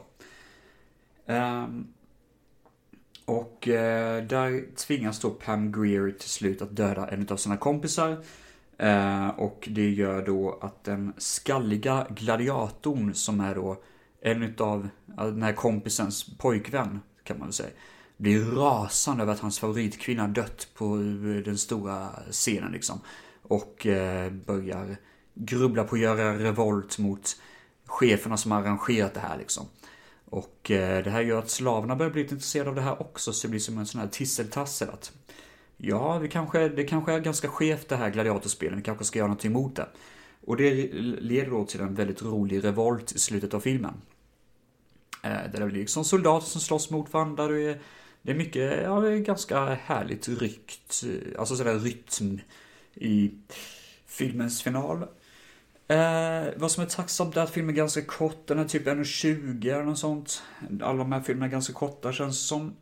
Um, och eh, där tvingas då Pam Greer till slut att döda en av sina kompisar. Eh, och det gör då att den skalliga gladiatorn som är då en utav eh, den här kompisens pojkvän, kan man väl säga blir rasande över att hans favoritkvinna dött på eh, den stora scenen liksom. Och eh, börjar grubbla på att göra revolt mot cheferna som har arrangerat det här liksom. Och eh, det här gör att slavarna börjar bli lite intresserade av det här också, så det blir som en sån här tisseltassel att Ja, det kanske, det kanske är ganska skevt det här gladiatorspelen, vi kanske ska göra någonting emot det. Och det leder då till en väldigt rolig revolt i slutet av filmen. Eh, där det blir liksom soldater som slåss mot varandra, det är det är mycket, ja det är ganska härligt ryckt, alltså sådär rytm i filmens final. Eh, vad som är tacksamt är att filmen är ganska kort, den är typ 1.20 eller något sånt. Alla de här filmerna är ganska korta känns det som.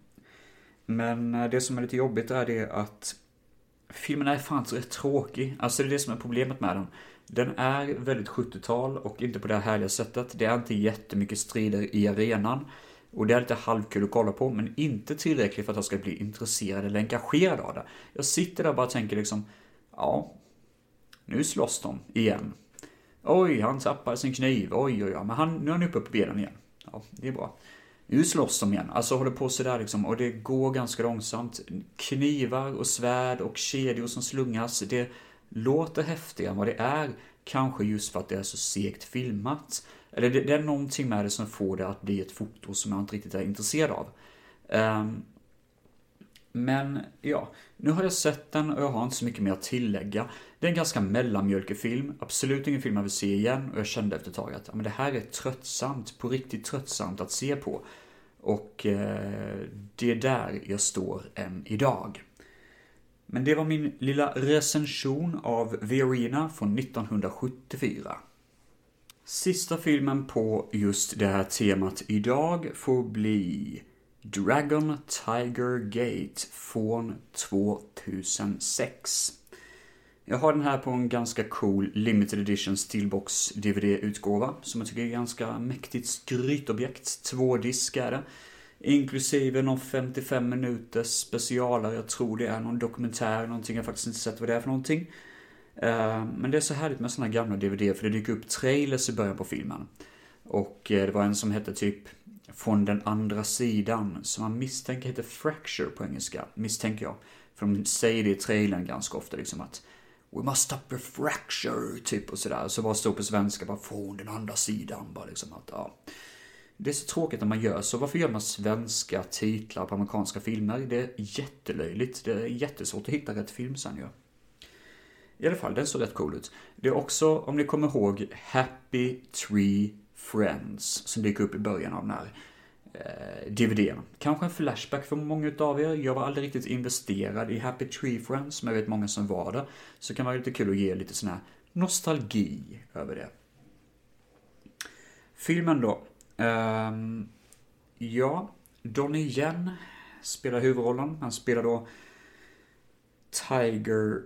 Men eh, det som är lite jobbigt är det att filmen är fan rätt tråkig. Alltså det är det som är problemet med den. Den är väldigt 70-tal och inte på det här härliga sättet. Det är inte jättemycket strider i arenan. Och det är lite halvkul att kolla på, men inte tillräckligt för att jag ska bli intresserad eller engagerad av det. Jag sitter där och bara tänker liksom, ja, nu slåss de igen. Oj, han tappade sin kniv, oj, oj, oj, men han, nu är han uppe på benen igen. Ja, det är bra. Nu slåss de igen. Alltså håller på sådär liksom, och det går ganska långsamt. Knivar och svärd och kedjor som slungas, det låter häftigare än vad det är. Kanske just för att det är så segt filmat. Eller det, det, är någonting med det som får det att bli ett foto som jag inte riktigt är intresserad av. Um, men ja, nu har jag sett den och jag har inte så mycket mer att tillägga. Det är en ganska mellanmjölkig film, absolut ingen film jag vill se igen och jag kände efter ett tag att ja, men det här är tröttsamt, på riktigt tröttsamt att se på. Och eh, det är där jag står än idag. Men det var min lilla recension av Verena från 1974. Sista filmen på just det här temat idag får bli Dragon Tiger Gate från 2006. Jag har den här på en ganska cool limited edition Steelbox DVD-utgåva som jag tycker är ganska mäktigt skrytobjekt. Två disk är det. Inklusive någon 55 minuters specialare, jag tror det är någon dokumentär, någonting jag har faktiskt inte sett vad det är för någonting. Eh, men det är så härligt med såna gamla DVD för det dyker upp trailers i början på filmen. Och eh, det var en som hette typ Från den andra sidan, som man misstänker heter Fracture på engelska, misstänker jag. För de säger det i trailern ganska ofta liksom att We must stop the fracture, typ och sådär. Så bara stå på svenska, bara från den andra sidan, bara liksom att, ja. Det är så tråkigt när man gör så. Varför gör man svenska titlar på amerikanska filmer? Det är jättelöjligt. Det är jättesvårt att hitta rätt film sen ju. I alla fall, den såg rätt cool ut. Det är också, om ni kommer ihåg, Happy Tree Friends, som dyker upp i början av den här eh, DVDn. Kanske en flashback för många utav er. Jag var aldrig riktigt investerad i Happy Tree Friends, men jag vet många som var det. Så det kan vara lite kul att ge lite sån här nostalgi över det. Filmen då. Um, ja, Donnie Yen spelar huvudrollen. Han spelar då Tiger...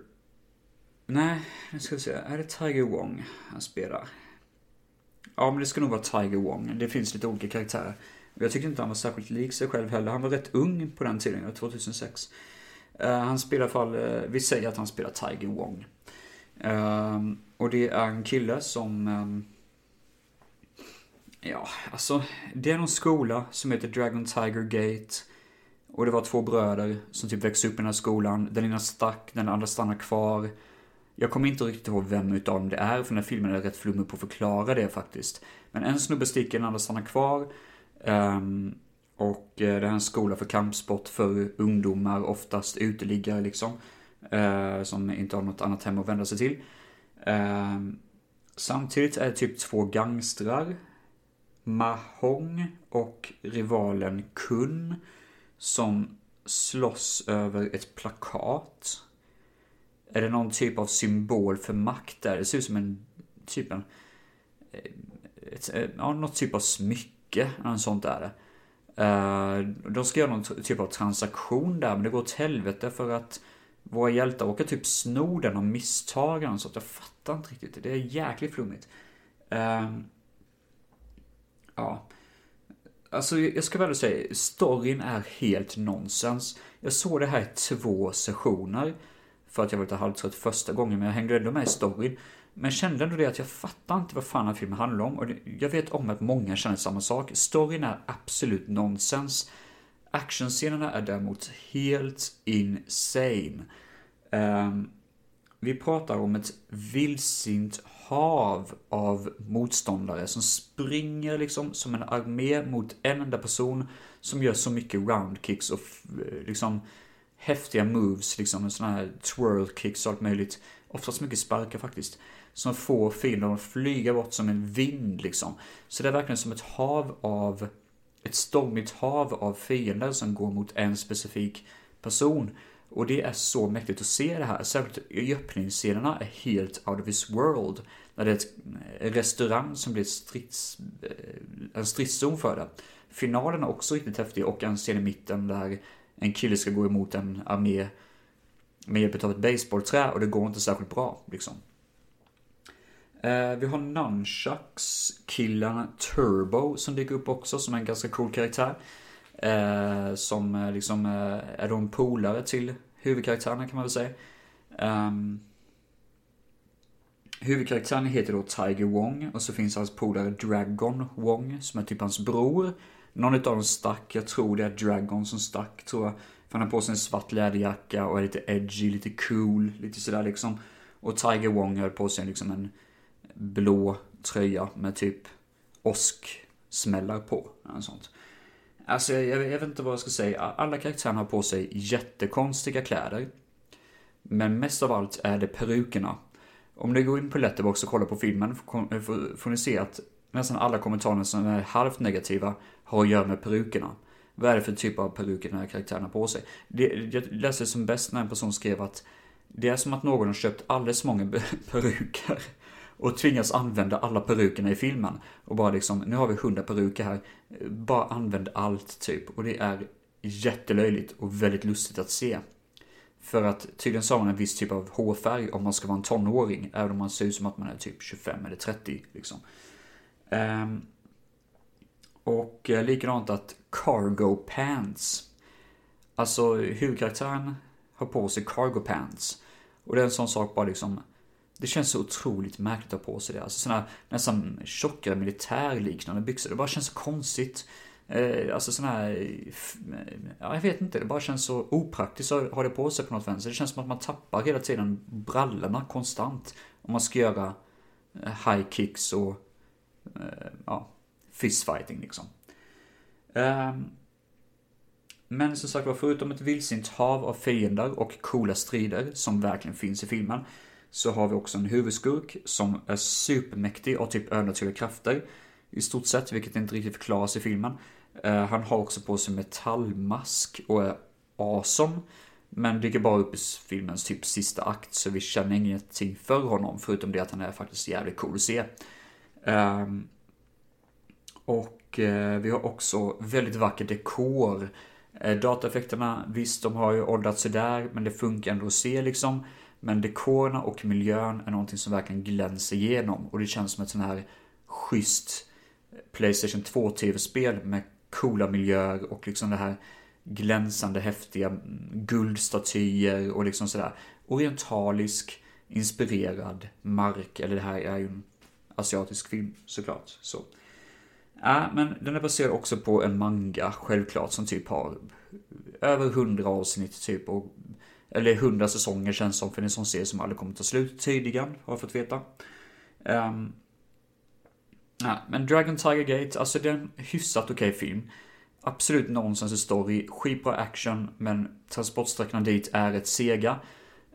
Nej, nu ska vi se. Är det Tiger Wong han spelar? Ja, men det ska nog vara Tiger Wong. Det finns lite olika karaktärer. Jag tyckte inte han var särskilt lik sig själv heller. Han var rätt ung på den tiden, 2006. Eh, han spelar i fall, eh, vi säger att han spelar Tiger Wong. Ehm, och det är en kille som ehm, Ja, alltså det är någon skola som heter Dragon Tiger Gate. Och det var två bröder som typ växte upp i den här skolan. Den ena stack, den andra stannade kvar. Jag kommer inte riktigt ihåg vem utav dem det är, för den här filmen är rätt flummig på att förklara det faktiskt. Men en snubbe sticker, den andra stannar kvar. Um, och eh, det det är en skola för kampsport för ungdomar, oftast uteliggare liksom. Uh, som inte har något annat hem att vända sig till. Uh, samtidigt är det typ två gangstrar Mahong och rivalen Kun som slåss över ett plakat. Är det någon typ av symbol för makt där? Det ser ut som en typ en... Eh, ett, ja, något typ av smycke, något sånt där. Uh, eh, de ska göra någon typ av transaktion där, men det går åt helvete för att våra hjältar åker typ sno den av misstag så att jag fattar inte riktigt. Det är jäkligt flummigt. Uh, ja. Alltså jag ska väl säga, storyn är helt nonsens. Jag såg det här i två sessioner. För att jag var lite halvtrött första gången, men jag hängde ändå med i storyn. Men kände ändå det att jag fattar inte vad fan den här filmen handlar om. Och jag vet om att många känner samma sak. Storyn är absolut nonsens. Actionscenerna är däremot helt insane. Um, vi pratar om ett vildsint hav av motståndare som springer liksom som en armé mot en enda person som gör så mycket roundkicks och liksom häftiga moves, liksom sådana här twirl kicks och allt möjligt. Oftast mycket sparkar faktiskt. Som får fienden att flyga bort som en vind liksom. Så det är verkligen som ett hav av, ett stormigt hav av fiender som går mot en specifik person. Och det är så mäktigt att se det här. Särskilt i öppningsscenerna är helt out of this world. När det är en restaurang som blir strids, eh, en stridszon för det. Finalen är också riktigt häftig och en scen i mitten där en kille ska gå emot en armé med hjälp av ett baseballträ och det går inte särskilt bra liksom. Eh, vi har Nunchucks-killen Turbo som dyker upp också som är en ganska cool karaktär. Eh, som eh, liksom eh, är då en polare till huvudkaraktärerna kan man väl säga. Ehm, um, huvudkaraktären heter då Tiger Wong och så finns hans polare Dragon Wong som är typ hans bror. Någon av dem stack, jag tror det är Dragon som stack tror jag. För han har på sig en svart läderjacka och är lite edgy, lite cool, lite sådär liksom. Och Tiger Wong har på sig liksom en blå tröja med typ åsksmällar på. Eller sånt. Alltså jag, jag, vet inte vad jag ska säga. Alla karaktärerna har på sig jättekonstiga kläder. Men mest av allt är det perukerna. Om ni går in på Letterbox och kollar på filmen eh, får, får ni se att nästan alla kommentarer som är halvt negativa har att göra med perukerna. Vad är det för typ av peruker den här karaktären har på sig? Det, jag läste som bäst när en person skrev att det är som att någon har köpt alldeles många *laughs* peruker och tvingas använda alla perukerna i filmen. Och bara liksom, nu har vi hundra peruker här. Bara använd allt typ. Och det är jättelöjligt och väldigt lustigt att se. För att tydligen sa man en viss typ av hårfärg om man ska vara en tonåring. Även om man ser ut som att man är typ 25 eller 30 liksom. Um, och eh, likadant att cargo pants. Alltså huvudkaraktären har på sig cargo pants. Och det är en sån sak bara liksom det känns så otroligt märkligt att ha på sig det. Alltså sådana nästan tjockare militärliknande byxor. Det bara känns så konstigt. Eh, alltså sådana här, ja, jag vet inte, det bara känns så opraktiskt att ha det på sig på något vänster. Det känns som att man tappar hela tiden brallorna konstant. Om man ska göra eh, high kicks och, eh, ja, fistfighting liksom. Ehm, men som sagt var, förutom ett vildsint hav av fiender och coola strider som verkligen finns i filmen, så har vi också en huvudskurk som är supermäktig och typ övernaturliga krafter. I stort sett, vilket inte riktigt förklaras i filmen. Eh, han har också på sig metallmask och är awesome. Men dyker bara upp i filmens typ sista akt, så vi känner ingenting för honom, förutom det att han är faktiskt jävligt cool att se. Um, och uh, vi har också väldigt vacker dekor. Uh, dataeffekterna, visst, de har ju åldrats där, men det funkar ändå att se liksom. Men dekorerna och miljön är någonting som verkligen glänser igenom. Och det känns som ett sån här schysst Playstation 2 tv-spel med coola miljöer och liksom det här glänsande häftiga guldstatyer och liksom sådär orientalisk inspirerad mark, eller det här är ju en asiatisk film såklart. Så. Ja, men den är baserad också på en manga, självklart, som typ har över hundra avsnitt typ och eller hundra säsonger känns som för en sån serie som aldrig kommer ta slut tydligen, har jag fått veta. Um, ja, men Dragon Tiger Gate, alltså det är en hyfsat okej okay film. Absolut nonsens i story, skitbra action, men transportsträckorna dit är ett sega.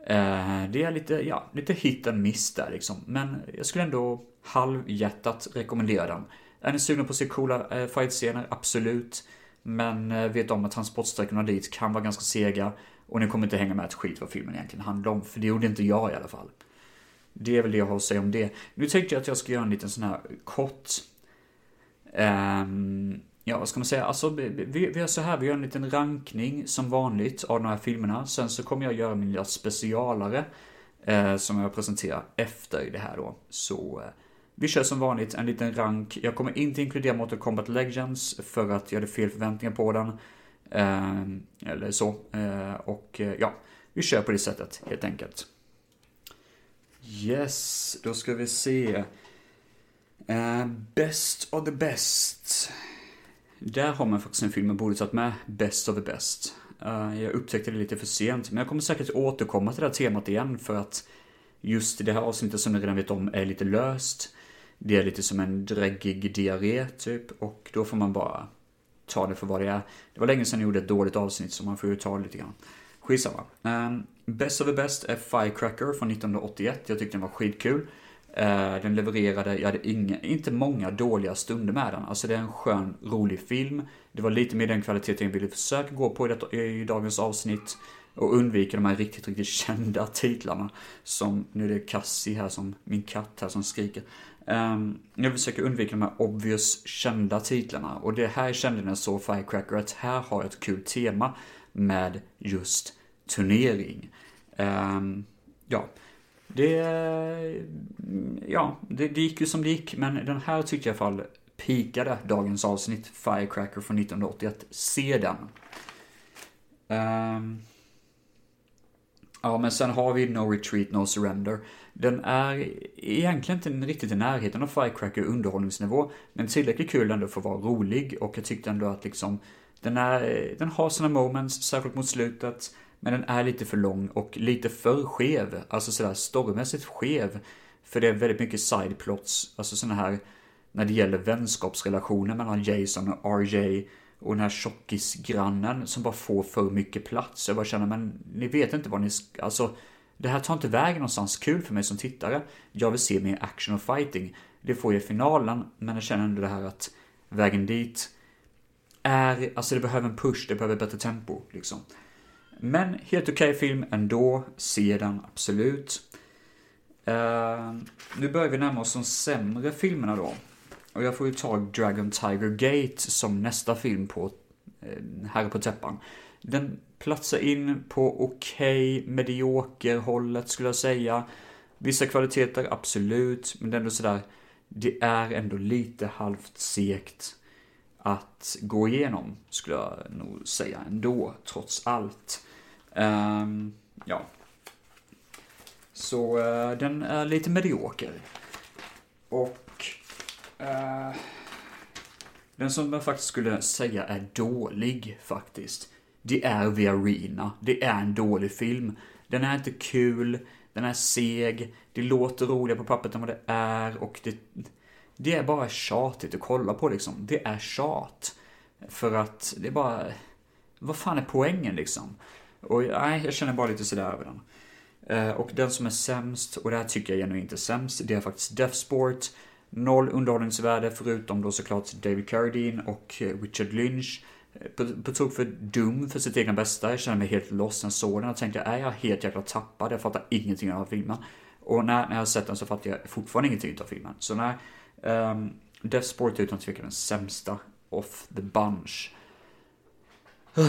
Uh, det är lite, ja, lite hit and miss där liksom. Men jag skulle ändå halvhjärtat rekommendera den. Är ni sugna på att se coola uh, fight-scener? Absolut. Men uh, vet om att transportsträckorna dit kan vara ganska sega. Och ni kommer inte hänga med ett skit vad filmen egentligen handlar om, för det gjorde inte jag i alla fall. Det är väl det jag har att säga om det. Nu tänkte jag att jag ska göra en liten sån här kort... Um, ja, vad ska man säga? Alltså, vi, vi gör så här, vi gör en liten rankning som vanligt av de här filmerna. Sen så kommer jag göra min lilla specialare uh, som jag presenterar efter det här då. Så uh, vi kör som vanligt en liten rank. Jag kommer inte inkludera Mortal Kombat Legends för att jag hade fel förväntningar på den. Eh, eller så. Eh, och eh, ja, vi kör på det sättet helt enkelt. Yes, då ska vi se. Best of the best. Där har man faktiskt en film jag borde tagit med. Best of the best. Jag upptäckte det lite för sent, men jag kommer säkert återkomma till det här temat igen för att just det här avsnittet som ni redan vet om är lite löst. Det är lite som en dräggig diarré typ och då får man bara ta det för vad det är. Det var länge sedan jag gjorde ett dåligt avsnitt så man får ju ta det lite grann. Skitsamma. Um, Best of the Best är Firecracker från 1981. Jag tyckte den var skitkul. Eh, den levererade, jag hade inga, inte många dåliga stunder med den. Alltså det är en skön, rolig film. Det var lite mer den kvaliteten jag ville försöka gå på i, det, i dagens avsnitt. Och undvika de här riktigt, riktigt *laughs* kända titlarna. Som, nu är det Cassie här som, min katt här som skriker. Um, jag försöker undvika de här obvious kända titlarna. Och det här kände jag så Firecracker att här har jag ett kul tema med just turnering. Um, ja, det, ja, det, det gick ju som det gick, men den här tyckte jag i alla fall pikade dagens avsnitt, Firecracker från 1981. Se den. Um, ja, men sen har vi No Retreat, No Surrender. Den är egentligen inte riktigt i närheten av Firecracker underhållningsnivå, men tillräckligt kul ändå för att vara rolig och jag tyckte ändå att liksom den, är, den har sina moments, särskilt mot slutet, men den är lite för lång och lite för skev, alltså sådär storymässigt skev. För det är väldigt mycket sideplots, alltså sådana här, när det gäller vänskapsrelationer mellan Jason och RJ och den här tjockisgrannen som bara får för mycket plats. Jag bara känner, men ni vet inte vad ni ska, alltså det här tar inte vägen någonstans kul för mig som tittare. Jag vill se mer action och fighting. Det får jag i finalen, men jag känner ändå det här att vägen dit är, alltså det behöver en push, det behöver bättre tempo liksom. Men helt okej okay film ändå, se den absolut. Uh, nu börjar vi närma oss de sämre filmerna då. Och jag får ju ta Dragon Tiger Gate som nästa film på eh, uh, Herre på täppan. Den platsar in på okej, okay, medioker hållet skulle jag säga. Vissa kvaliteter, absolut, men det är ändå sådär, det är ändå lite halvt segt att gå igenom, skulle jag nog säga ändå, trots allt. Um, ja. Så uh, den är lite medioker. Och uh, Den som jag faktiskt skulle säga är dålig faktiskt. Det är The Arena. Det är en dålig film. Den är inte kul, den är seg, det låter roligare på pappret än vad det är och det... Det är bara tjatigt att kolla på liksom. Det är tjat. För att det är bara... Vad fan är poängen liksom? Och nej, jag känner bara lite sådär över den. Eh, och den som är sämst, och det här tycker jag genuint är sämst, det är faktiskt Death Sport. Noll underhållningsvärde förutom då såklart David Carradine och eh, Richard Lynch. På, på tok för dum för sitt egna bästa. Jag känner mig helt lost när jag såg den och tänkte, är jag helt jäkla tappad? Jag fattar ingenting av filmen. Och när, när jag har sett den så fattar jag fortfarande ingenting av filmen. Så nej, um, Death Sport är utan tvekan den sämsta of the bunch. *sighs*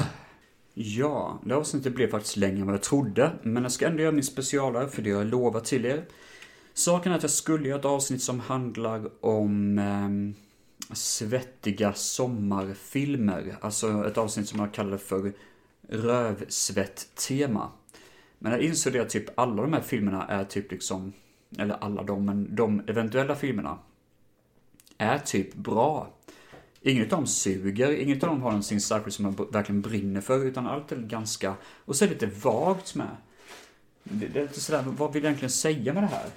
Ja, det avsnittet blev faktiskt längre än vad jag trodde, men jag ska ändå göra min specialare för det har jag lovat till er. Saken är att jag skulle göra ett avsnitt som handlar om eh, svettiga sommarfilmer. Alltså ett avsnitt som jag kallar för rövsvett-tema. Men jag insåg det att typ alla de här filmerna är typ liksom, eller alla de, men de eventuella filmerna är typ bra. Inget av dem suger, inget av dem har någonting särskilt som man verkligen brinner för, utan allt är ganska, och så är det lite vagt med. Det, det är lite sådär, vad vill jag egentligen säga med det här?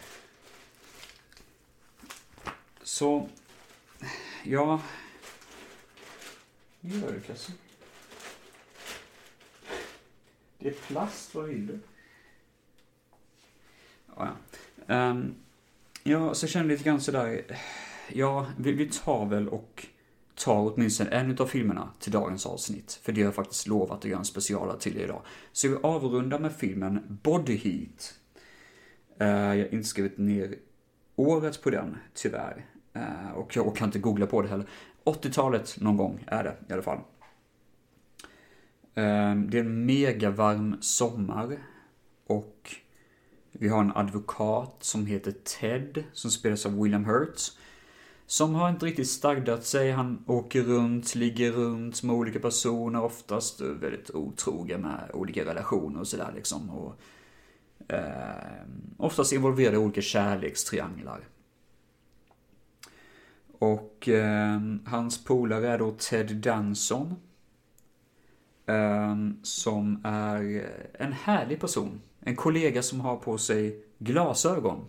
Så, ja... Gör du Kasse? Det är plast, vad vill du? Ja, ja. Um, ja, så känner jag lite grann sådär, ja, vi, vi tar väl och tar åtminstone en av filmerna till dagens avsnitt. För det har jag faktiskt lovat att göra en specialare till idag. Så vi avrundar med filmen Body Heat. Uh, jag har inte skrivit ner året på den, tyvärr. Eh, och jag kan inte googla på det heller. 80-talet någon gång är det i alla fall. Ehm, det är en megavarm sommar. Och vi har en advokat som heter Ted, som spelas av William Hurt. Som har inte riktigt stagdat sig. Han åker runt, ligger runt med olika personer, oftast väldigt otrogen med olika relationer och sådär liksom. Och, eh, oftast involverade i olika kärlekstrianglar. Och eh, hans polare är då Ted Danson. Eh, som är en härlig person. En kollega som har på sig glasögon.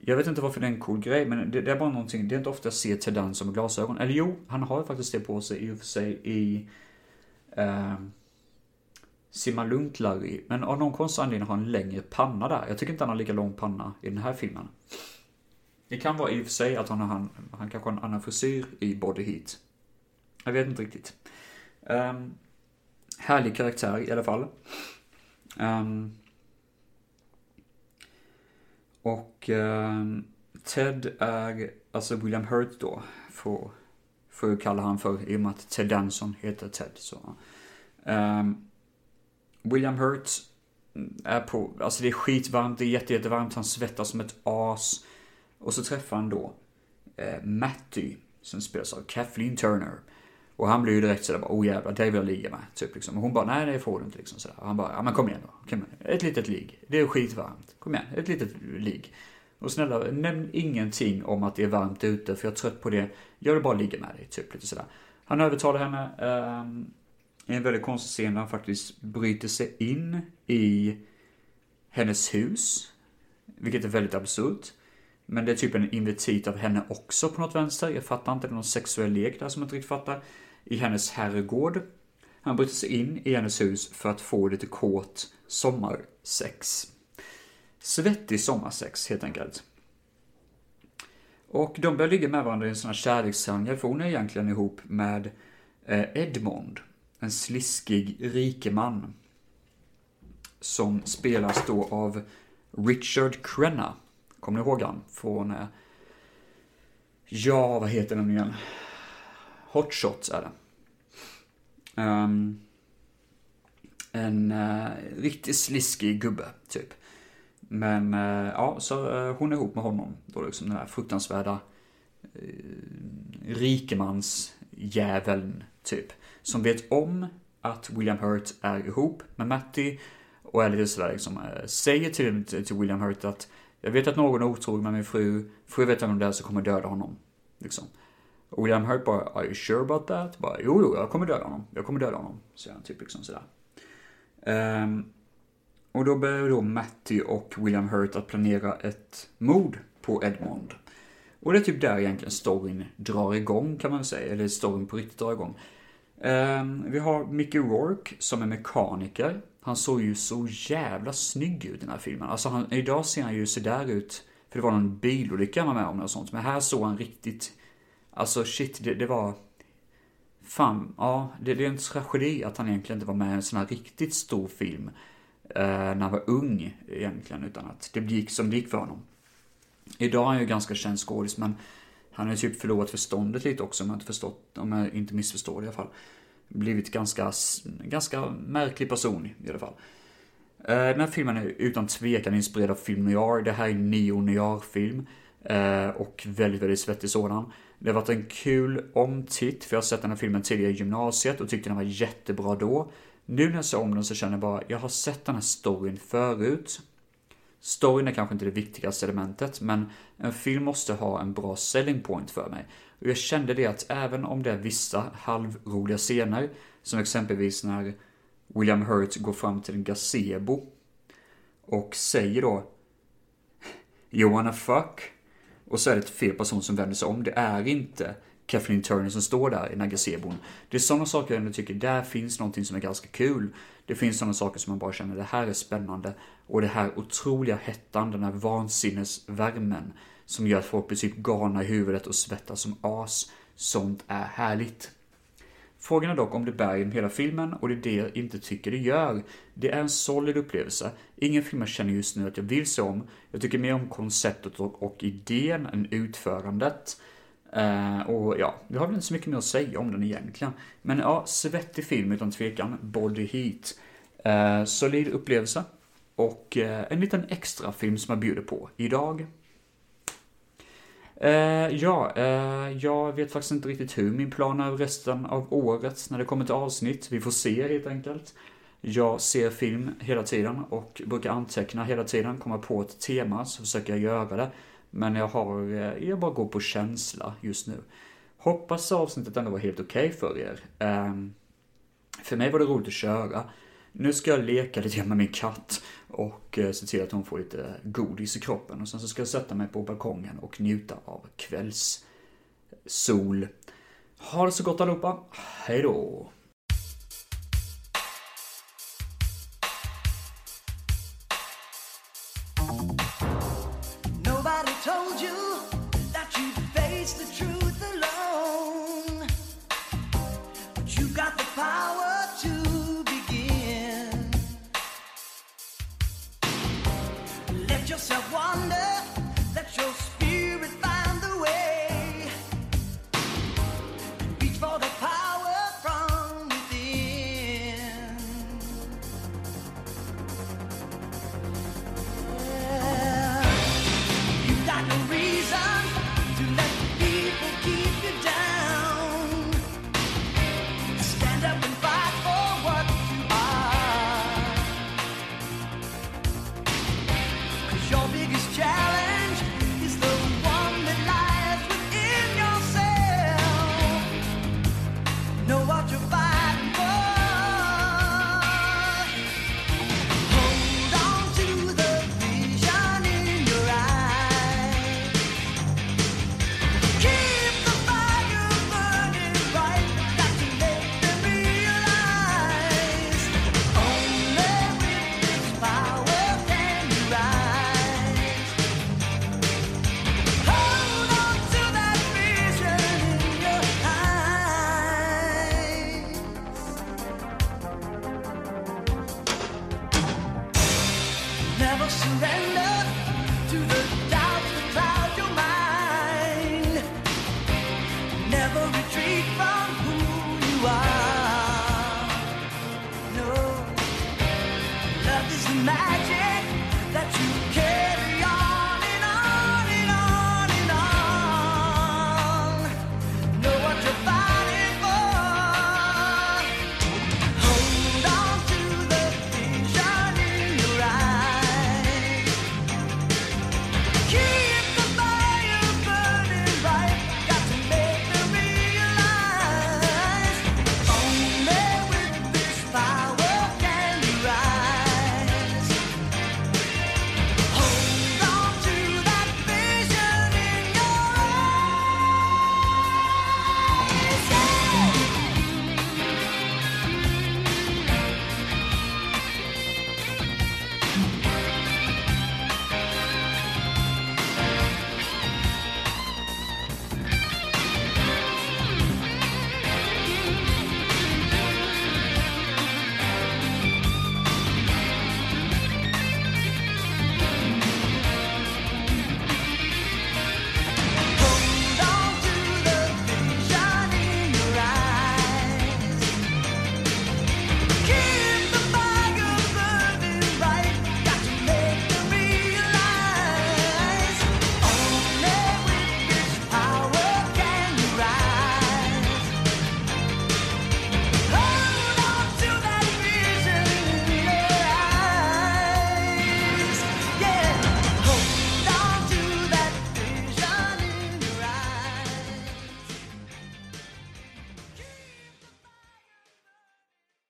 Jag vet inte varför det är en cool grej, men det, det, är bara någonting, det är inte ofta jag ser Ted Danson med glasögon. Eller jo, han har ju faktiskt det på sig i och för sig i eh, Simma Lugnt Larry. Men av någon konstig anledning har han en längre panna där. Jag tycker inte han har lika lång panna i den här filmen. Det kan vara i och för sig att han, han, han kanske har en annan frisyr i Body Heat. Jag vet inte riktigt. Um, härlig karaktär i alla fall. Um, och um, Ted är, alltså William Hurt då, får, får jag kalla han för, i och med att Ted Danson heter Ted. Så. Um, William Hurt är på, alltså det är skitvarmt, det är jätte, jättevarmt, han svettas som ett as. Och så träffar han då eh, Matty, som spelas av Kathleen Turner. Och han blir ju direkt sådär bara, oh jävlar, det vill jag ligga med. Typ liksom. Och hon bara, nej det får du inte liksom sådär. Och han bara, ja men kom igen då. Kom igen. Ett litet ligg. Det är skitvarmt. Kom igen, ett litet ligg. Och snälla, nämn ingenting om att det är varmt ute, för jag är trött på det. Jag vill bara ligga med dig, typ lite sådär. Han övertalar henne Eh, i en väldigt konstig scen där han faktiskt bryter sig in i hennes hus. Vilket är väldigt absurt. Men det är typ en invitit av henne också på något vänster. Jag fattar inte, det är någon sexuell lek där som jag inte riktigt fattar. I hennes herrgård. Han bryter sig in i hennes hus för att få lite kåt sommarsex. Svettig sommarsex helt enkelt. Och de börjar ligga med varandra i en sån här kärlekstriangel, för hon är egentligen ihop med eh, Edmond. En sliskig rikeman. Som spelas då av Richard Crenna. Kommer ni ihåg han? Från... Eh, ja, vad heter den igen? Hot Shots är det. Um, en uh, riktigt sliskig gubbe, typ. Men uh, ja, så uh, hon är ihop med honom. Då liksom den här fruktansvärda uh, rikemansjäveln, typ. Som vet om att William Hurt är ihop med Matty. Och är lite sådär liksom, säger till, till William Hurt att jag vet att någon är otrogen med min fru, Fru vet vem det är så kommer döda honom. Liksom. Och William Hurt bara, are you sure about that? Bara, jo, jo, jag kommer döda honom. Jag kommer döda honom. Säger han typ liksom sådär. Um, och då börjar då Matty och William Hurt att planera ett mord på Edmond. Och det är typ där egentligen storyn drar igång kan man säga, eller storyn på riktigt drar igång. Um, vi har Mickey Rourke som är mekaniker. Han såg ju så jävla snygg ut i den här filmen. Alltså han, idag ser han ju sådär ut, för det var någon bilolycka han var med om och sånt. Men här såg han riktigt, alltså shit, det, det var... Fan, ja, det, det, är en tragedi att han egentligen inte var med i en sån här riktigt stor film. Eh, när han var ung egentligen, utan att det gick som det gick för honom. Idag är han ju ganska känd skådis, men han har ju typ förlorat förståndet lite också om jag inte förstått, om jag inte missförstår det i alla fall. Blivit ganska, ganska märklig person i alla fall. Eh, den här filmen är utan tvekan inspirerad av film noir. Det här är en neo-noir-film. Eh, och väldigt, väldigt svettig sådan. Det har varit en kul omtitt, för jag har sett den här filmen tidigare i gymnasiet och tyckte den var jättebra då. Nu när jag ser om den så känner jag bara, jag har sett den här storyn förut. Storyn är kanske inte det viktigaste elementet, men en film måste ha en bra selling point för mig. Och jag kände det att även om det är vissa halvroliga scener, som exempelvis när William Hurt går fram till en gazebo och säger då You wanna fuck? Och så är det ett fel person som vänder sig om. Det är inte Kathleen Turner som står där i den här gazebon. Det är sådana saker jag ändå tycker, där finns någonting som är ganska kul. Det finns sådana saker som man bara känner, det här är spännande. Och det här otroliga hettan, den här vansinnesvärmen som gör att folk blir typ galna i huvudet och svettas som as. Sånt är härligt. Frågan är dock om det bär genom hela filmen och det är det jag inte tycker det gör. Det är en solid upplevelse. Ingen film jag känner just nu att jag vill se om. Jag tycker mer om konceptet och, och idén än utförandet. Uh, och ja, vi har väl inte så mycket mer att säga om den egentligen. Men ja, svettig film utan tvekan. Body Heat. Uh, solid upplevelse. Och uh, en liten extra film som jag bjuder på idag. Eh, ja, eh, jag vet faktiskt inte riktigt hur min plan är resten av året när det kommer till avsnitt. Vi får se helt enkelt. Jag ser film hela tiden och brukar anteckna hela tiden, komma på ett tema så försöker jag göra det. Men jag har, eh, jag bara går på känsla just nu. Hoppas avsnittet ändå var helt okej okay för er. Eh, för mig var det roligt att köra. Nu ska jag leka lite med min katt och eh, se till att hon får lite godis i kroppen. Och sen så ska jag sätta mig på balkongen och njuta av kvällssol. Ha det så gott allihopa. Hejdå!